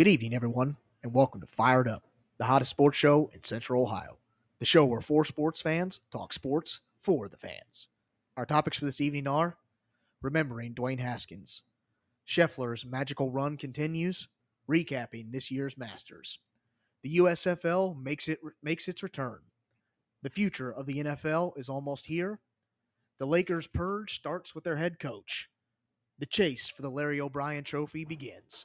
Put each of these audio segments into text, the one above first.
Good evening, everyone, and welcome to Fired Up, the hottest sports show in Central Ohio. The show where four sports fans talk sports for the fans. Our topics for this evening are remembering Dwayne Haskins, Scheffler's magical run continues, recapping this year's Masters. The USFL makes it makes its return. The future of the NFL is almost here. The Lakers purge starts with their head coach. The chase for the Larry O'Brien trophy begins.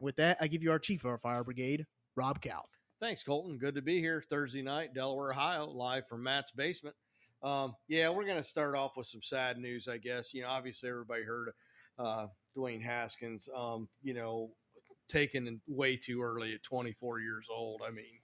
With that, I give you our chief of our fire brigade, Rob Cal. Thanks, Colton. Good to be here Thursday night, Delaware, Ohio, live from Matt's basement. Um, yeah, we're going to start off with some sad news, I guess. You know, obviously everybody heard uh, Dwayne Haskins, um, you know, taken way too early at 24 years old. I mean,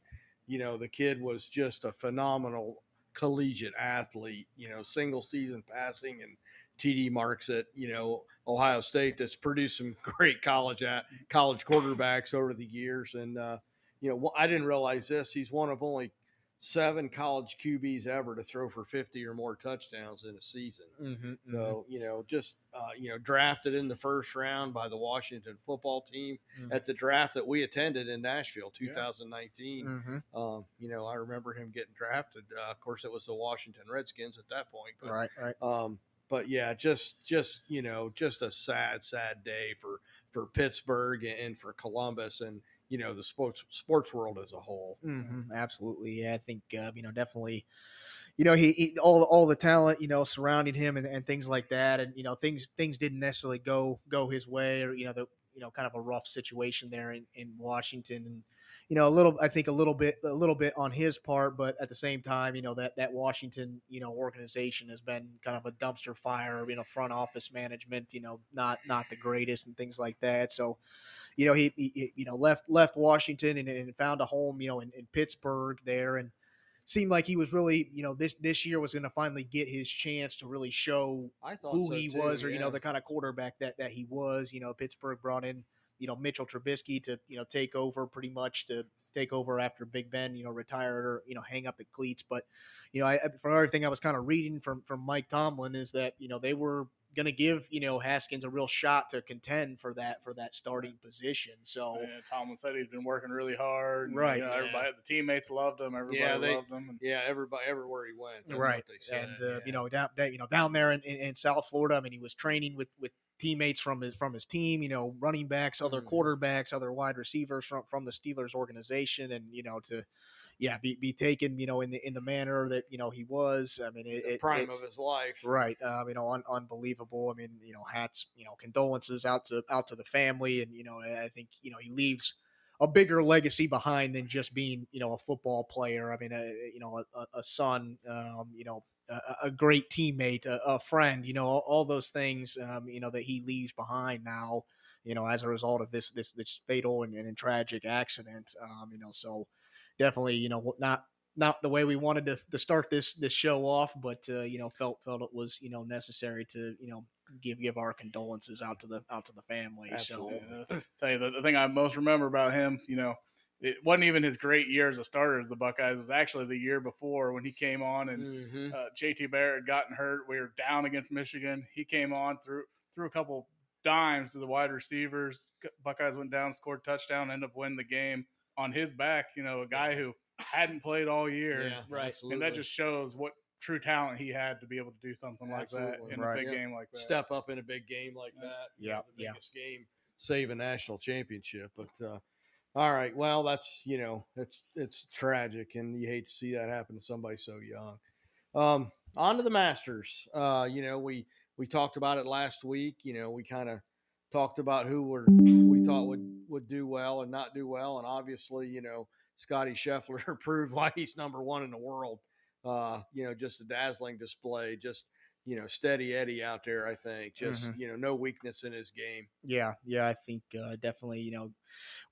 you know, the kid was just a phenomenal collegiate athlete, you know, single season passing and TD marks at you know Ohio State that's produced some great college at college quarterbacks over the years. And uh, you know, I didn't realize this. He's one of only seven college QBs ever to throw for 50 or more touchdowns in a season. Mm-hmm, so, mm-hmm. you know, just, uh, you know, drafted in the first round by the Washington football team mm-hmm. at the draft that we attended in Nashville, 2019. Yeah. Mm-hmm. Um, you know, I remember him getting drafted. Uh, of course, it was the Washington Redskins at that point. But, right, right. Um, but yeah, just just you know, just a sad, sad day for for Pittsburgh and for Columbus and you know the sports sports world as a whole. Mm-hmm, absolutely, yeah, I think uh, you know definitely. You know, he, he, all all the talent you know surrounding him and, and things like that, and you know things things didn't necessarily go go his way, or you know the you know kind of a rough situation there in, in Washington, and you know, a little, I think a little bit, a little bit on his part, but at the same time, you know, that, that Washington, you know, organization has been kind of a dumpster fire, you know, front office management, you know, not, not the greatest and things like that. So, you know, he, he you know, left, left Washington and, and found a home, you know, in, in Pittsburgh there. And, seemed like he was really, you know, this this year was going to finally get his chance to really show who so he too, was, or yeah. you know, the kind of quarterback that that he was. You know, Pittsburgh brought in you know Mitchell Trubisky to you know take over pretty much to take over after Big Ben you know retired or you know hang up the cleats. But you know, I, from everything I was kind of reading from from Mike Tomlin is that you know they were going to give you know Haskins a real shot to contend for that for that starting position. So yeah, Tomlin said he's been working really hard. And, right. You know, yeah. Everybody, the teammates loved him. Everybody yeah, they, loved him. And, yeah, everybody, everywhere he went. Right. And uh, yeah. you know down you know down there in, in, in, South Florida, I mean, he was training with with teammates from his from his team. You know, running backs, other Mm-hmm. quarterbacks, other wide receivers from from the Steelers organization, and you know to. Yeah, be, be taken, you know, in the in the manner that you know he was. I mean, it, the prime it's- of his life. Right. Um, you know, un- unbelievable. I mean, you know, hats, you know, condolences out to out to the family, and you know, I think you know he leaves a bigger legacy behind than just being you know a football player. I mean, a, you know, a, a- a son, um, you know, a, a great teammate, a, a friend, you know, all, all those things, um, you know, that he leaves behind now. You know, as a result of this this this fatal and, and tragic accident. Um, you know, so definitely, you know, not not the way we wanted to, to start this this show off, but uh, you know felt felt it was you know necessary to you know give give our condolences out to the out to the family. Absolutely. So uh, tell you the, the thing I most remember about him, you know, it wasn't even his great year as a starter as the Buckeyes. It was actually the year before when he came on and Mhm. uh, JT Barrett had gotten hurt. We were down against Michigan. He came on threw threw a couple dimes to the wide receivers. Buckeyes went down, scored touchdown, ended up winning the game on his back. You know, a guy who hadn't played all year, Yeah, right. absolutely. and that just shows what true talent he had to be able to do something like Absolutely. that in Right. a big Yeah. game like that. step up in a big game like that. you Yeah, know, the yeah. biggest game, save a national championship. But uh, all right, well, that's you know, it's it's tragic, and you hate to see that happen to somebody so young. Um, on to the Masters. Uh, you know, we we talked about it last week. You know, we kind of talked about who were we thought would would do well and not do well, and obviously, you know, Scotty Scheffler proved why he's number one in the world. Uh, you know, just a dazzling display, just you know, steady Eddie out there. I think just Mhm. you know, no weakness in his game. yeah, yeah, I think uh, definitely you know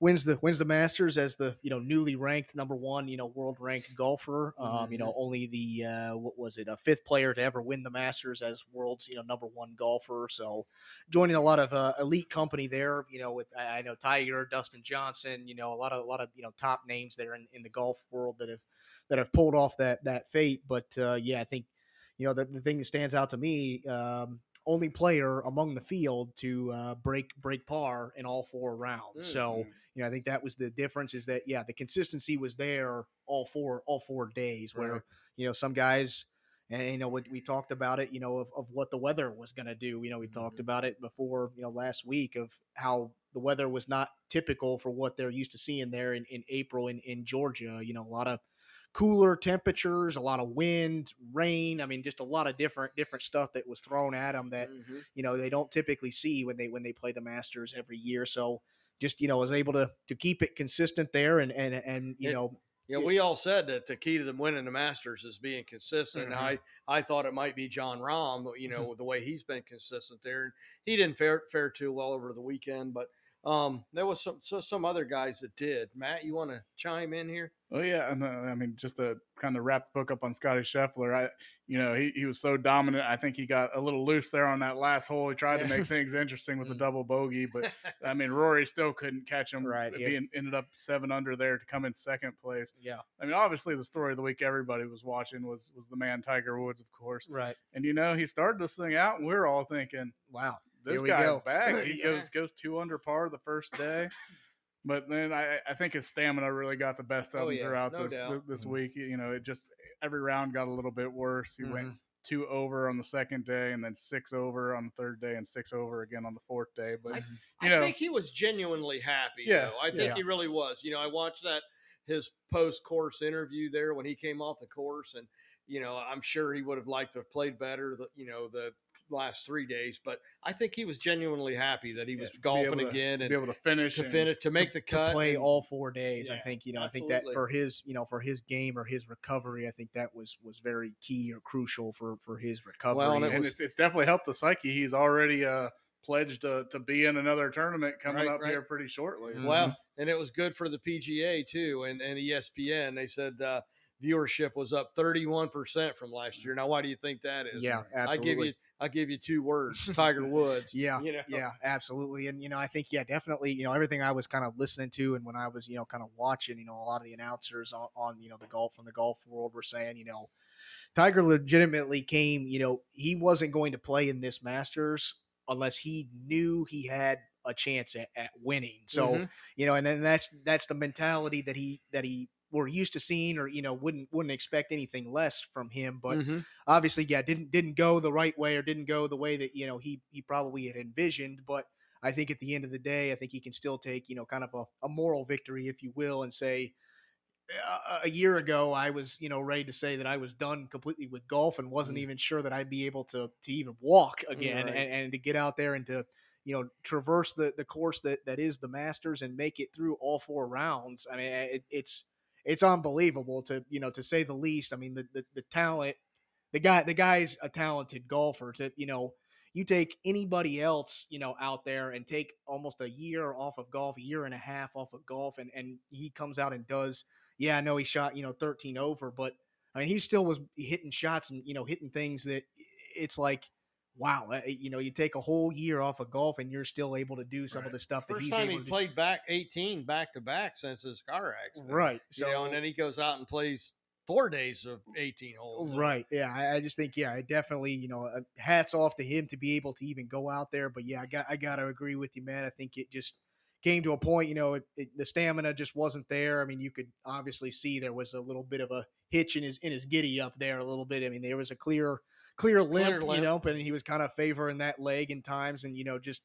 wins the wins the Masters as the you know newly ranked number one you know world ranked golfer. Um, you know only the uh, what was it a fifth player to ever win the Masters as world's you know number one golfer. So joining a lot of uh, elite company there. You know with I I know Tiger, Dustin Johnson. You know a lot of a lot of you know top names there in, in the golf world that have that have pulled off that that fate. But uh, yeah, I think you know the, the thing that stands out to me um, only player among the field to uh, break break par in all four rounds. Mm. So you know, I think that was the difference. Is that yeah, the consistency was there all four all four days. Where Right. you know some guys, and you know what we talked about it. You know of, of what the weather was going to do. You know we talked Mhm. about it before. You know last week of how the weather was not typical for what they're used to seeing there in, in April in, in Georgia. You know a lot of cooler temperatures, a lot of wind, rain. I mean, just a lot of different different stuff that was thrown at them that Mhm. you know they don't typically see when they when they play the Masters every year. So just you know was able to to keep it consistent there and and and you It- know Yeah, Yeah. we all said that the key to them winning the Masters is being consistent. Mhm. I I thought it might be Jon Rahm, you Mm-hmm. know, the way he's been consistent there. He didn't fare fare too well over the weekend, but um, there was some so, some other guys that did. Matt, you want to chime in here? Oh yeah, and uh, I mean just to kind of wrap the book up on Scotty Scheffler, I you know he, he was so dominant. I think he got a little loose there on that last hole. He tried to make things interesting with the Mm. double bogey, but I mean Rory still couldn't catch him. Right, yeah. being ended up seven under there to come in second place. yeah I mean obviously the story of the week everybody was watching was was the man Tiger Woods, of course. right And you know he started this thing out, and we are all thinking wow this guy's go. back. He Yeah. goes goes two under par the first day, but then I, I think his stamina really got the best of Oh, him yeah, throughout no this doubt. this, Mhm. week. You know, it just every round got a little bit worse. He went Mhm. two over on the second day, and then six over on the third day, and six over again on the fourth day. But I know, think he was genuinely happy. Yeah, though. I think yeah. he really was. You know, I watched that his post course interview there when he came off the course, and you know, I'm sure he would have liked to have played better. The you know the last three days, but I think he was genuinely happy that he was to be golfing to- again and be able to finish, to finish to make the to cut. play and- all four days. I think you know I think that for his you know for his game or his recovery, I think that was was very key or crucial for for his recovery. Well, and it and was- it's, it's definitely helped the psyche. He's already uh, pledged to, to be in another tournament coming Right, up right. here pretty shortly. Mhm. Well, and it was good for the PGA too, and and ESPN. They said uh, viewership was up 31 percent from last year. Now, why do you think that is? yeah, I give you I give you two words: Tiger Woods. Yeah, you know? yeah, absolutely. And you know, I think yeah, definitely. You know, everything I was kind of listening to, and when I was you know kind of watching, you know, a lot of the announcers on, on you know the golf and the golf world were saying, you know, Tiger legitimately came. You know, he wasn't going to play in this Masters unless he knew he had a chance at, at winning. So Mhm. you know, and then that's that's the mentality that he that he were used to seeing, or you know, wouldn't wouldn't expect anything less from him. But Mhm. obviously, yeah, didn't didn't go the right way or didn't go the way that you know he he probably had envisioned. But I think at the end of the day, I think he can still take you know kind of a, a moral victory, if you will, and say. "Uh, A year ago, I was, you know, ready to say that I was done completely with golf and wasn't Mm. even sure that I'd be able to to even walk again, Right. and, and to get out there and to, you know, traverse the the course that that is the Masters and make it through all four rounds. I mean, it, it's it's unbelievable to you know to say the least. I mean, the the, the talent, the guy the guy's a talented golfer. To you know, you take anybody else you know out there and take almost a year off of golf, a year and a half off of golf, and and he comes out and does. Yeah, I know he shot you know 13 over, but I mean he still was hitting shots and you know hitting things that it's like. Wow, uh, you know, you take a whole year off of golf and you're still able to do some of the stuff that he's time able he to do. played back 18 back to back since his car accident. Right. So, So you know, and then he goes out and plays four days of 18 holes. Right. Yeah. I, I just think, yeah, I definitely, you know, uh, hats off to him to be able to even go out there. But yeah, I got, I got to agree with you, man. I think it just came to a point, you know, it, it, the stamina just wasn't there. I mean, you could obviously see there was a little bit of a hitch in his, in his giddy up there a little bit. I mean, there was a clear, clear limp, limp. you know, and he was kind of favoring that leg in times and, you know, just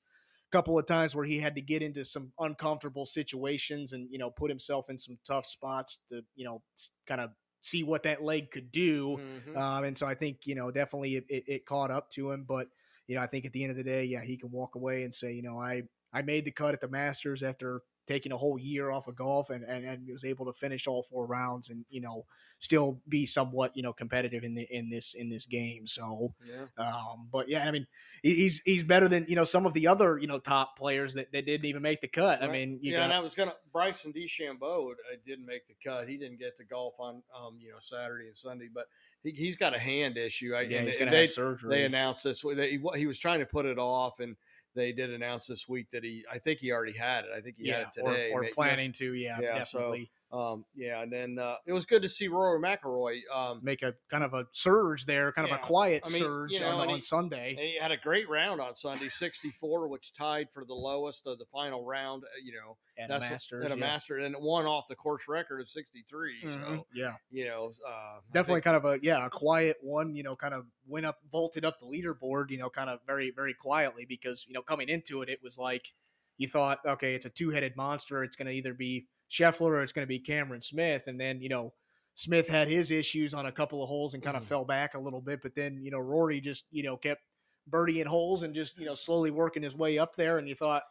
a couple of times where he had to get into some uncomfortable situations and, you know, put himself in some tough spots to, you know, kind of see what that leg could do. Mhm. Um, and so I think, you know, definitely it, it, it caught up to him. But, you know, I think at the end of the day, yeah, he can walk away and say, you know, I, I made the cut at the Masters after taking a whole year off of golf and, and, and was able to finish all four rounds and, you know, still be somewhat, you know, competitive in the, in this, in this game. So, yeah. um, but yeah, I mean, he's, he's better than, you know, some of the other, you know, top players that, that didn't even make the cut. I mean, you yeah, got, and I was gonna Bryson DeChambeau uh, didn't make the cut. He didn't get to golf on um you know Saturday and Sunday, but he, he's got a hand issue. I, yeah, he's going to they have surgery. they announced this. He, he was trying to put it off, and they did announce this week that he. I think he already had it. I think he yeah, had it today, or, or planning to, yeah, Yeah, definitely. Um, yeah, and then uh, it was good to see Rory McIlroy. Um, Make a kind of a surge there, kind of a quiet I mean, surge you know, on, on he- Sunday. he had a great round on Sunday, 64, which tied for the lowest of the final round. uh, You know, At that's a a- Masters, at a yeah. master, and it won off the course record of 63. Mhm, So yeah, you know, uh, definitely think- kind of a yeah a quiet one. You know, kind of went up, vaulted up the leaderboard. You know, kind of very very quietly because you know coming into it, it was like you thought, okay, it's a two headed monster. It's going to either be Scheffler or it's going to be Cameron Smith, and then you know. Smith had his issues on a couple of holes and kind of Mhm. fell back a little bit, but then you know Rory just you know kept birdieing holes and just you know slowly working his way up there, and you thought,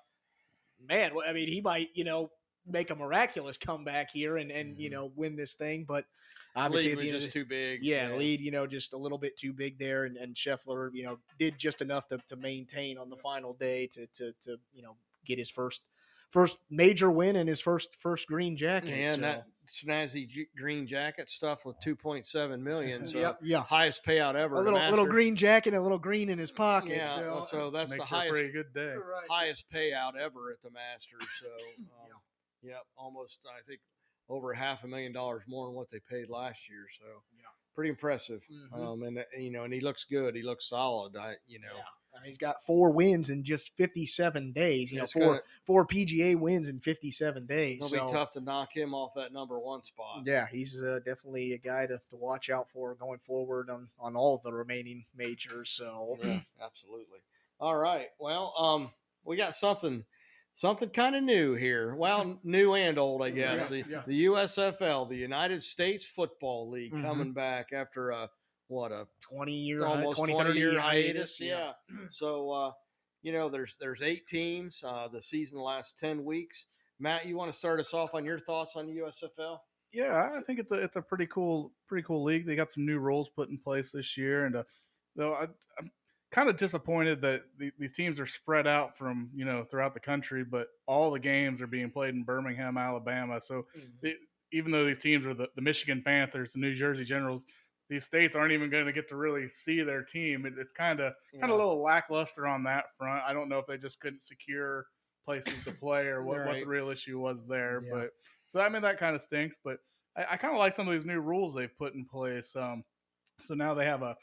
man, well, I mean, he might you know make a miraculous comeback here and and you Mhm. know win this thing, but obviously lead at the end of just the- too big. yeah, lead, you know, just a little bit too big there, and, and Scheffler, you know, did just enough to, to maintain on the final day to, to to you know get his first first major win in his first first green jacket. and so. that snazzy G- green jacket stuff with 2.7 million. So yep, yeah, highest payout ever. a at little little green jacket and a little green in his pocket. Yeah, so, well, so that's Makes the for a highest pretty good day. Right. highest payout ever at the Masters. So, um, yep, almost I think over half a million dollars more than what they paid last year. So, Yeah. pretty impressive. Mhm. Um, and uh, you know, and he looks good. He looks solid. I, you know, Yeah. I mean, he's got four wins in just 57 days. You know, four gonna, four PGA wins in 57 days. it'll so, be tough to knock him off that number one spot. Yeah, he's uh, definitely a guy to, to watch out for going forward on, on all of the remaining majors. So Yeah, absolutely. All right. Well, um, we got something, something kind of new here. Well, new and old, I guess. Yeah, the, yeah. the USFL, the United States Football League, Mhm. coming back after a what a 20 year, almost 20, 20 30 year year hiatus. Yeah. So, uh, you know, there's there's eight teams. Uh, the season lasts ten weeks. Matt, you want to start us off on your thoughts on the USFL? Yeah, I think it's a it's a pretty cool pretty cool league. They got some new rules put in place this year, and uh, though I, I'm kind of disappointed that the, these teams are spread out from you know throughout the country, but all the games are being played in Birmingham, Alabama. So it, even though these teams are the, the Michigan Panthers, the New Jersey Generals, these states aren't even going to get to really see their team. It, it's kind of kind of a little lackluster on that front. I don't know if they just couldn't secure places to play or what, what the real issue was there. Yeah. But so I mean that kind of stinks. But I, I kind of like some of these new rules they've put in place. Um, so now they have a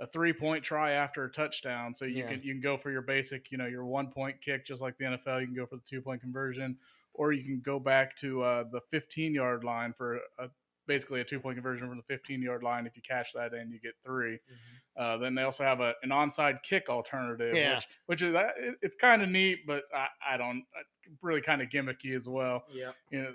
a three point try after a touchdown. So you Yeah. can you can go for your basic, you know, your one point kick just like the NFL. You can go for the two point conversion, or you can go back to uh, the 15 yard line for a basically a two point conversion from the 15 yard line. If you catch that in, you get 3 Uh, then they also have a, an onside kick alternative, Yeah. which which is it, it's kind of neat, but I, I don't really kind of gimmicky as well. Yeah. You know,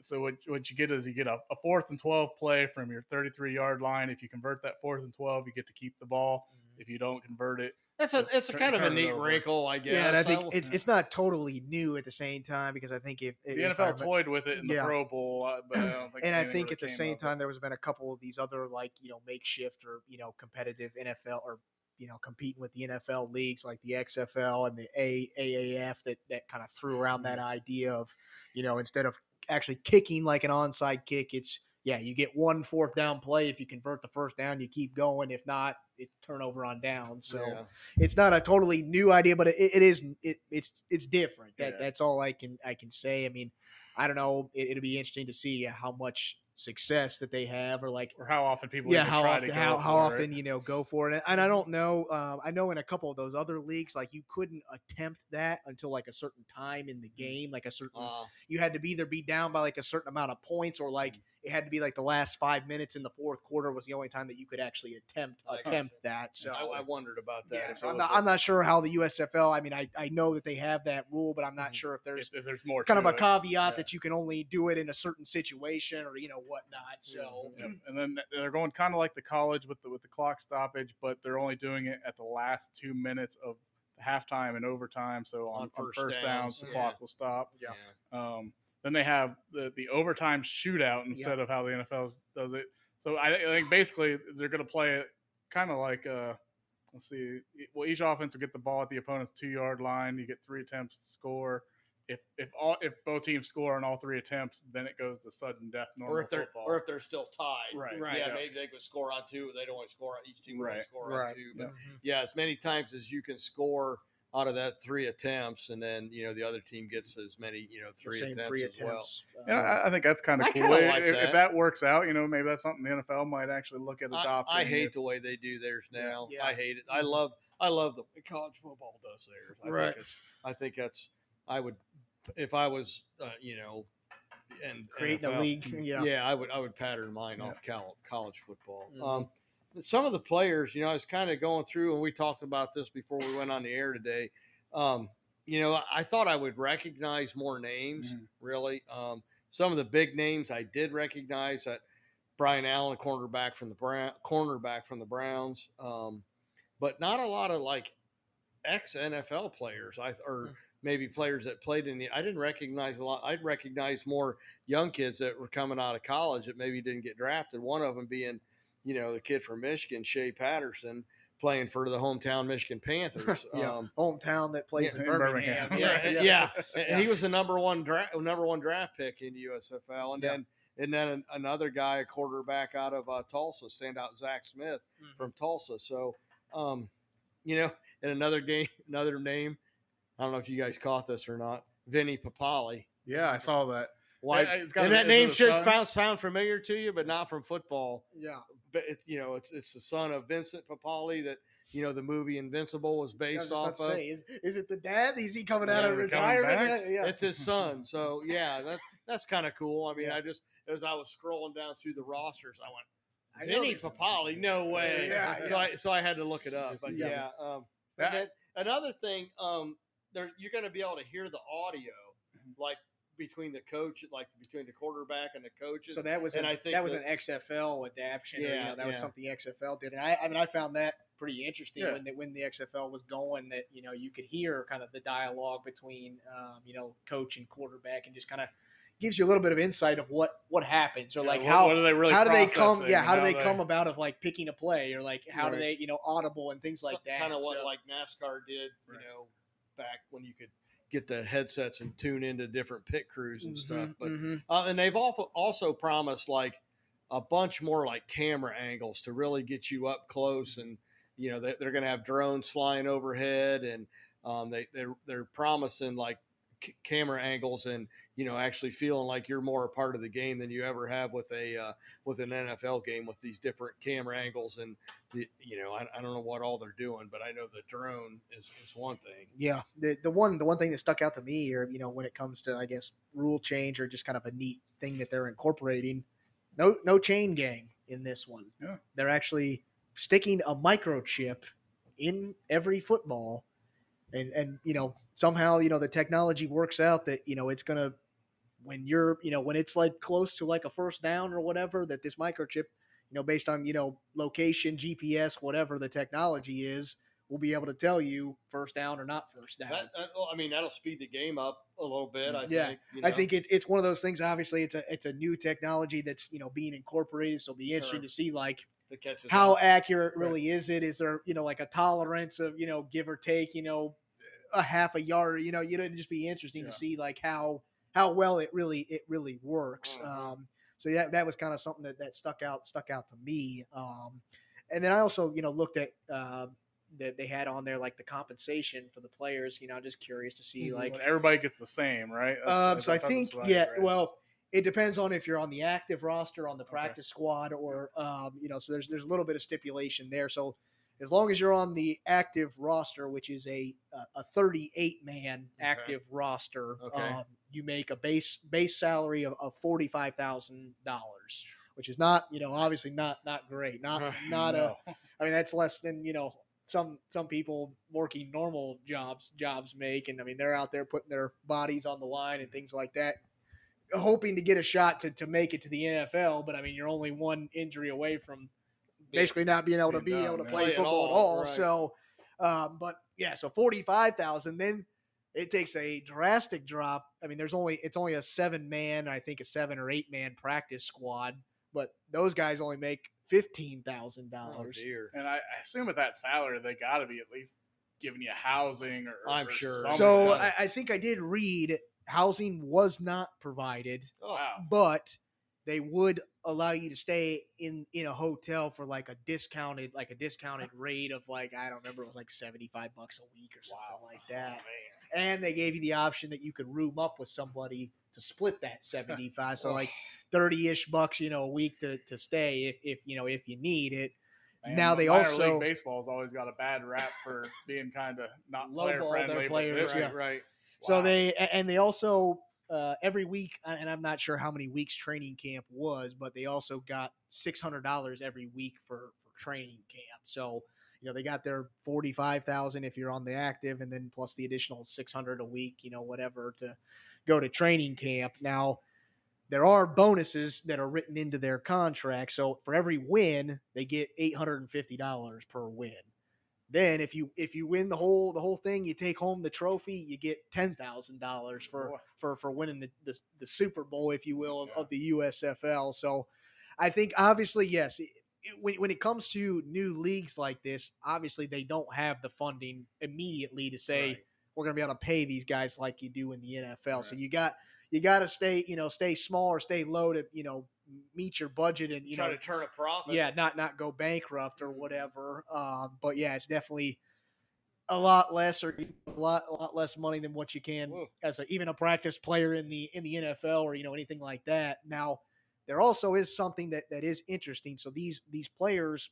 so what what you get is you get a, a fourth and 12 play from your 33 yard line. If you convert that fourth and 12, you get to keep the ball. If you don't convert it, That's a it's a kind of a neat wrinkle, I guess. Yeah, and I I think will- it's it's not totally new at the same time because I think if, the if I NFL remem- toyed with it in the Pro Bowl, uh, but I don't think. and I think really at the same of it. time there was been a couple of these other like you know makeshift or you know competitive NFL or you know competing with the NFL leagues like the XFL and the A- AAF that that kind of threw around that idea of you know instead of actually kicking like an onside kick, it's yeah you get one fourth down play if you convert the first down you keep going if not it's turnover on down so yeah. it's not a totally new idea, but it, it is it, it's it's different. That Yeah. that's all I can I can say. I mean, I don't know. It, it'll be interesting to see how much success that they have, or like or how often people yeah, how try often to go how, how often it. you know go for it. And, I don't know. Um, I know in a couple of those other leagues, like you couldn't attempt that until like a certain time in the game, like a certain Uh, you had to be either be down by like a certain amount of points or like Mm. It had to be like the last five minutes in the fourth quarter was the only time that you could actually attempt I gotcha. attempt that. So I, I wondered about that. yeah, so I'm was not, a- I'm not sure how the USFL. I mean, I, I know that they have that rule, but I'm not Mhm. sure if there's if, if there's more kind of a it. caveat yeah. that you can only do it in a certain situation or you know whatnot. So Yep. And then they're going kind of like the college with the with the clock stoppage, but they're only doing it at the last two minutes of halftime and overtime. So on, On on first first, downs, downs, the yeah. clock will stop. Yeah. Um, then they have the the overtime shootout instead of how the NFL does it. So I, I think basically they're going to play it kind of like uh, let's see. Well, each offense will get the ball at the opponent's two yard line. You get three attempts to score. If if all if both teams score on all three attempts, then it goes to sudden death. Normal or if they're football. or if they're still tied. Right, Right. Yeah, yeah. maybe they could score on two. They don't want to score on each team. Right. Right, Score right. on two. But Yeah. yeah, as many times as you can score out of that three attempts, and then you know the other team gets as many you know three same attempts three as well. attempts. Yeah, Um, I, I think that's kind of cool. If- like if, that. if that works out, you know, maybe that's something the NFL might actually look at I, adopting. I hate if- the way they do theirs now. Yeah. I hate it. I love I love the way college football does theirs. I Right. think it's I think that's I would if I was uh, you know and creating a NFL, league. Yeah. Yeah. I would I would pattern mine Yeah. off cal- college football. Mhm. Um, but some of the players, you know, I was kind of going through, and we talked about this before we went on the air today. Um, you know, I thought I would recognize more names. Mhm. Really, um, some of the big names I did recognize that Brian Allen, cornerback from the Brown, cornerback from the Browns, um, but not a lot of like ex NFL players. I or Hmm. maybe players that played in the. I didn't recognize a lot. I'd recognize more young kids that were coming out of college that maybe didn't get drafted. One of them being, you know, the kid from Michigan, Shea Patterson, playing for the hometown Michigan Panthers. yeah. Um, Hometown that plays yeah, in in Birmingham. Birmingham. yeah, Yeah. yeah, Yeah. He was the number one draft number one draft pick in USFL, and Yeah. then and then an, another guy, a quarterback out of uh, Tulsa, standout Zach Smith Mhm. from Tulsa. So, um, you know, and another game, another name. I don't know if you guys caught this or not. Vinny Papale. Yeah, I saw that. Why? It- and a- that is it name a should sound, sound familiar to you, but not from football. Yeah. But it's you know, it's it's the son of Vincent Papale that you know the movie Invincible was I was based just about off to of. say, is, is it the dad? Is he coming out of retirement? Yeah. It's his son. So yeah, that that's kind of cool. I mean, Yeah. I just as I was scrolling down through the rosters, I went, I know Vinny Papale, no way. Yeah, So yeah. I so I had to look it up. But Yeah. yeah. Um, That- and then another thing, um, there you're going to be able to hear the audio, Mm-hmm. like between the coach, like between the quarterback and the coaches. So that was And an, I think that was that- an XFL adaptation. or, you Yeah, know, that was something XFL did. And I, I mean, I found that pretty interesting Yeah. when the, when the XFL was going. That you know you could hear kind of the dialogue between um, you know coach and quarterback, and just kind of gives you a little bit of insight of what what happens or Yeah, like what- how what are they really how do they come? Yeah, and how do they come about of like picking a play or like how do they you know audible and things like that. Kind of what So- like NASCAR did, you Right. know, back when you could get the headsets and tune into different pit crews and stuff. Mhm, But mhm. Uh, and they've also also promised like a bunch more like camera angles to really get you up close, and you know they, they're going to have drones flying overhead, and um, they they're they're promising like c- camera angles, and you know actually feeling like you're more a part of the game than you ever have with a uh, with an NFL game with these different camera angles, and the, you know I, I don't know what all they're doing, but I know the drone is, is one thing. Yeah, the the one the one thing that stuck out to me, or you know, when it comes to I guess rule change or just kind of a neat thing that they're incorporating, no no chain gang in this one. Yeah. they're actually sticking a microchip in every football, and and you know somehow you know the technology works out that you know it's gonna when you're you know when it's like close to like a first down or whatever that this microchip you know based on you know location GPS whatever the technology is will be able to tell you first down or not first down. That, that, I mean that'll speed the game up a little bit. I Yeah, think. you I think it's it's one of those things. Obviously, it's a it's a new technology that's you know being incorporated. So it'll be interesting Sure. to see like how accurate really is it? Is there you know like a tolerance of you know give or take you know a half a yard? You know, you know, it'd just be interesting Yeah. to see like how how well it really it really works. Mhm. Um, so that that was kind of something that that stuck out stuck out to me. Um, and then I also you know looked at. Uh, that they had on there like the compensation for the players you know just curious to see Mhm. like everybody gets the same, right? That's- um, that's- so I think, yeah. read. Well, it depends on if you're on the active roster, on the Okay. practice squad, or um, you know. So there's there's a little bit of stipulation there. So as long as you're on the active roster, which is a a- a 38 man Okay. active roster, Okay. um, you make a base base salary of, of forty five thousand dollars, which is not you know obviously not not great, not not a No. I mean, that's less than you know some some people working normal jobs jobs make, and I mean they're out there putting their bodies on the line and things like that, hoping to get a shot to to make it to the NFL. But I mean, you're only one injury away from basically not being able to be Being able to play. Play football at all, all. right. So, um, but yeah, so forty five thousand then. It takes a drastic drop. I mean, there's only it's only a seven man, I think a seven or eight man practice squad, but those guys only make fifteen thousand Oh dollars. dear. And I, I assume at that salary, they got to be at least giving you housing or. I'm or sure. So I, I think I did read housing was not provided, Oh, wow. but they would allow you to stay in in a hotel for like a discounted like a discounted rate of like I don't remember it was like 75 bucks a week or something like oh, that. and they gave you the option that you could room up with somebody to split that 75 so like 30ish bucks you know a week to, to stay if, if you know if you need it Man, Now they also- league baseball's always got a bad rap for being kind of not player their friendly. players, but this yeah. right. so they and they also uh, every week and i'm not sure how many weeks training camp was but they also got $600 every week for, for training camp. So you know they got their 45000 if you're on the active and then plus the additional 600 a week you know whatever to go to training camp. Now there are bonuses that are written into their contract. So for every win they get $850 per win then if you if you win the whole the whole thing you take home the trophy you get $10000 for for for winning the, the the super bowl if you will of, Yeah. of the usfl so i think obviously yes it- when, when it comes to new leagues like this obviously they don't have the funding immediately to say Right. we're going to be able to pay these guys like you do in the NFL. So you got you got to stay you know stay small or stay low to you know meet your budget and you Try know to turn a profit. yeah not not go bankrupt or whatever. Um, but yeah, it's definitely a lot less or a lot a lot less money than what you can Whoa. as a, even a practice player in the in the NFL or you know anything like that. Now there also is something that that is interesting. So these these players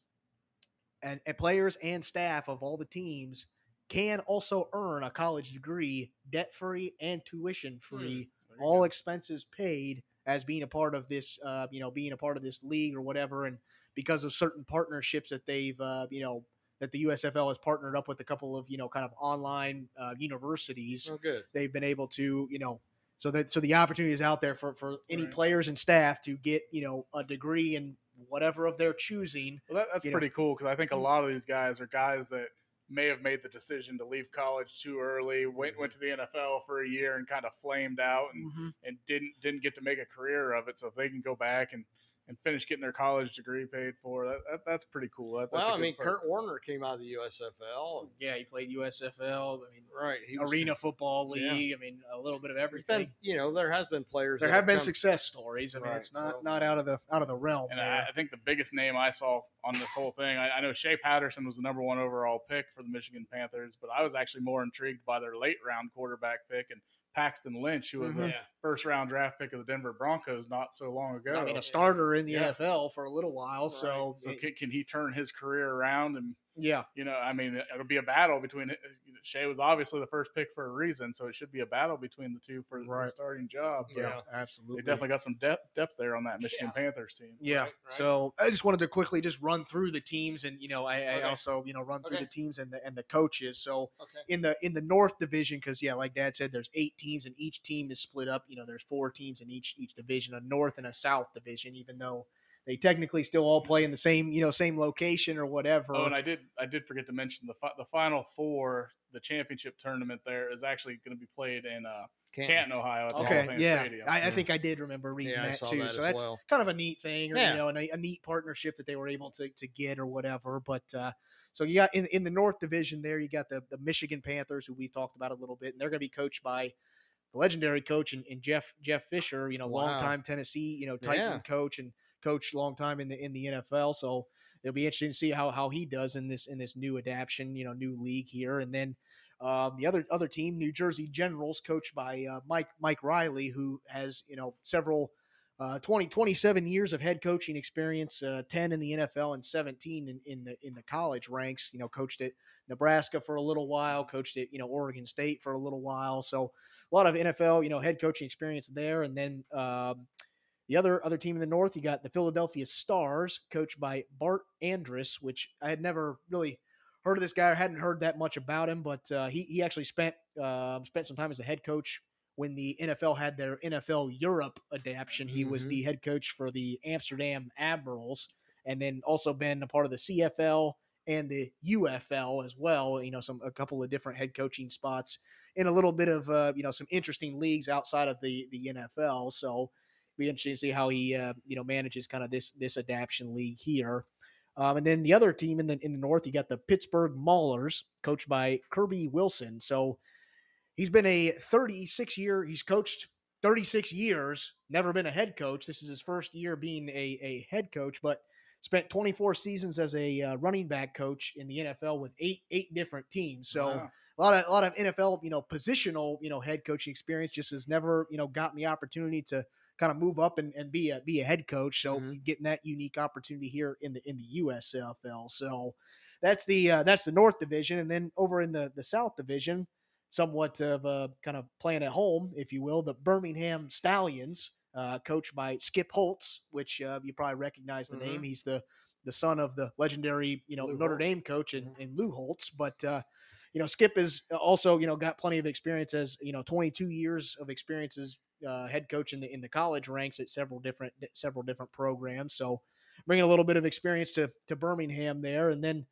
and, and players and staff of all the teams can also earn a college degree debt free and tuition free, There all go. expenses paid as being a part of this, uh, you know, being a part of this league or whatever, and because of certain partnerships that they've, uh, you know, that the USFL has partnered up with a couple of, you know, kind of online uh, universities Oh, good. they've been able to, you know, so that so the opportunity is out there for for any Right. players and staff to get, you know, a degree in whatever of their choosing. Well, that, that's you know. pretty cool because I think a lot of these guys are guys that may have made the decision to leave college too early, went mm-hmm. went to the NFL for a year and kind of flamed out and, mm-hmm. and didn't didn't get to make a career of it. So if they can go back and, and finish getting their college degree paid for, that, that that's pretty cool. That, that's Well, I mean, perk. Kurt Warner came out of the USFL. Yeah, he played USFL. I mean, Right. He was- Arena Football Yeah. League. I mean, a little bit of everything. been, you know, there has been players. there have been come- success stories. I mean, Right, it's not so- not out of the out of the realm. And. I, I think the biggest name I saw on this whole thing, I, I know Shea Patterson was the number one overall pick for the Michigan Panthers, but I was actually more intrigued by their late round quarterback pick and Paxton Lynch, who was Mhm. a Yeah. first round draft pick of the Denver Broncos not so long ago. I mean, a starter in the Yeah. NFL for a little while. So, so it- can, can he turn his career around? And yeah, you know, I mean, it'll be a battle between. Shea was obviously the first pick for a reason, so it should be a battle between the two for Right. the starting job. But yeah, Yeah. absolutely. they definitely got some depth depth there on that Michigan Yeah. Panthers team. Yeah. Right, right. So I just wanted to quickly just run through the teams, and you know, I, I also you know run through Okay. the teams and the and the coaches. So Okay. in the in the North Division, because yeah, like Dad said, there's eight teams, and each team is split up. You know, there's four teams in each each division, a North and a South division, even though they technically still all play in the same you know same location or whatever. Oh, and I did I did forget to mention the fi- the final four, the championship tournament there is actually going to be played in uh, Canton. Canton, Ohio. At the Hall of okay, Fame yeah, Stadium. I, I think I did remember reading Yeah, that too. that so that's well. kind of a neat thing, or Yeah. you know, and a, a neat partnership that they were able to, to get or whatever. But uh, so you got in, in the North Division there, you got the, the Michigan Panthers, who we've talked about a little bit, and they're going to be coached by the legendary coach and, and Jeff Jeff Fisher, you know, Wow. longtime Tennessee, you know, Titan Yeah. coach and coached long time in the in the NFL. So it'll be interesting to see how how he does in this in this new adaptation, you know, new league here, and then. Um, the other other team, New Jersey Generals, coached by uh, Mike Mike Riley, who has you know several uh, 20, 27 years of head coaching experience, uh, 10 in the NFL and 17 in, in the in the college ranks. You know, coached at Nebraska for a little while, coached at you know Oregon State for a little while. So a lot of NFL you know head coaching experience there. And then um, the other other team in the North, you got the Philadelphia Stars, coached by Bart Andrus, which I had never really heard of this guy or hadn't heard that much about him, but uh, he he actually spent uh, spent some time as a head coach when the NFL had their NFL Europe adaptation. He was Mhm. the head coach for the Amsterdam Admirals, and then also been a part of the CFL and the UFL as well. You know, some a couple of different head coaching spots in a little bit of uh, you know some interesting leagues outside of the the NFL. So be interesting to see how he uh, you know manages kind of this this adaptation league here. Um, and then the other team in the in the north, you got the Pittsburgh Maulers, coached by Kirby Wilson. So he's been a 36 year. He's coached 36 years, never been a head coach. This is his first year being a, a head coach, but spent 24 seasons as a uh, running back coach in the NFL with eight eight different teams. So Wow. a lot of a lot of NFL, you know, positional, you know, head coaching experience. Just has never, you know, gotten the opportunity to kind of move up and, and be a be a head coach. So Mhm. getting that unique opportunity here in the in the USFL. So that's the uh, that's the North Division, and then over in the the South Division, somewhat of a kind of playing at home, if you will, the Birmingham Stallions, uh, coached by Skip Holtz, which uh, you probably recognize the name. He's the the son of the legendary, you know, Lou Notre Holtz. Dame coach and, and Lou Holtz. But uh, you know, Skip is also, you know, got plenty of experience as you know, 22 years of experience as uh, head coach in the in the college ranks at several different several different programs. So bringing a little bit of experience to to Birmingham there, and then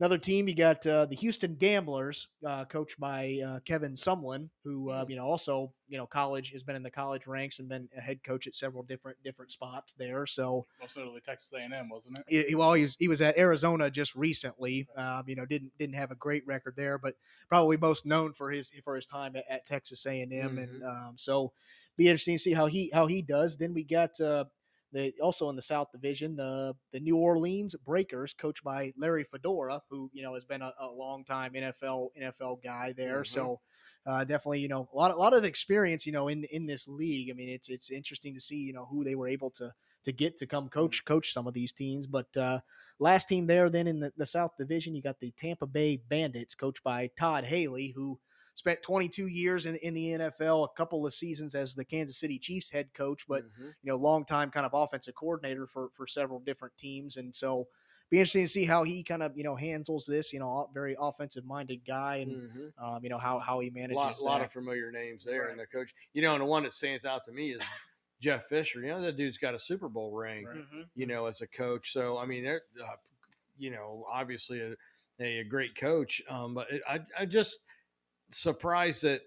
another team you got uh, the Houston Gamblers, uh, coached by uh, Kevin Sumlin, who uh, you know also you know college has been in the college ranks and been a head coach at several different different spots there. So Most notably Texas A&M, wasn't it? he- well, he was, he was at Arizona just recently. Um, you know, didn't didn't have a great record there, but probably most known for his for his time at, at Texas A and M. And um, so, be interesting to see how he how he does. Then we got uh, also in the South Division, the the New Orleans Breakers, coached by Larry Fedora, who you know has been a, a long time NFL NFL guy there. Mhm. So. Uh, definitely, you know, a lot, a lot of experience, you know, in in this league. I mean, it's it's interesting to see, you know, who they were able to to get to come coach coach some of these teams. But uh, last team there, then in the, the South Division, you got the Tampa Bay Bandits, coached by Todd Haley, who spent 22 years in, in the NFL, a couple of seasons as the Kansas City Chiefs head coach, but Mhm. you know, long time kind of offensive coordinator for for several different teams, and so be interesting to see how he kind of you know handles this. You know, very offensive minded guy, and Mhm. um, you know how how he a manages. lot, lot that. of familiar names there, and Right. the coach. You know, and the one that stands out to me is Jeff Fisher. You know, that dude's got a Super Bowl ring. Right. You know, as a coach. So I mean, they're, uh, you know, obviously a, a, a great coach. Um, but it, I, I just surprised that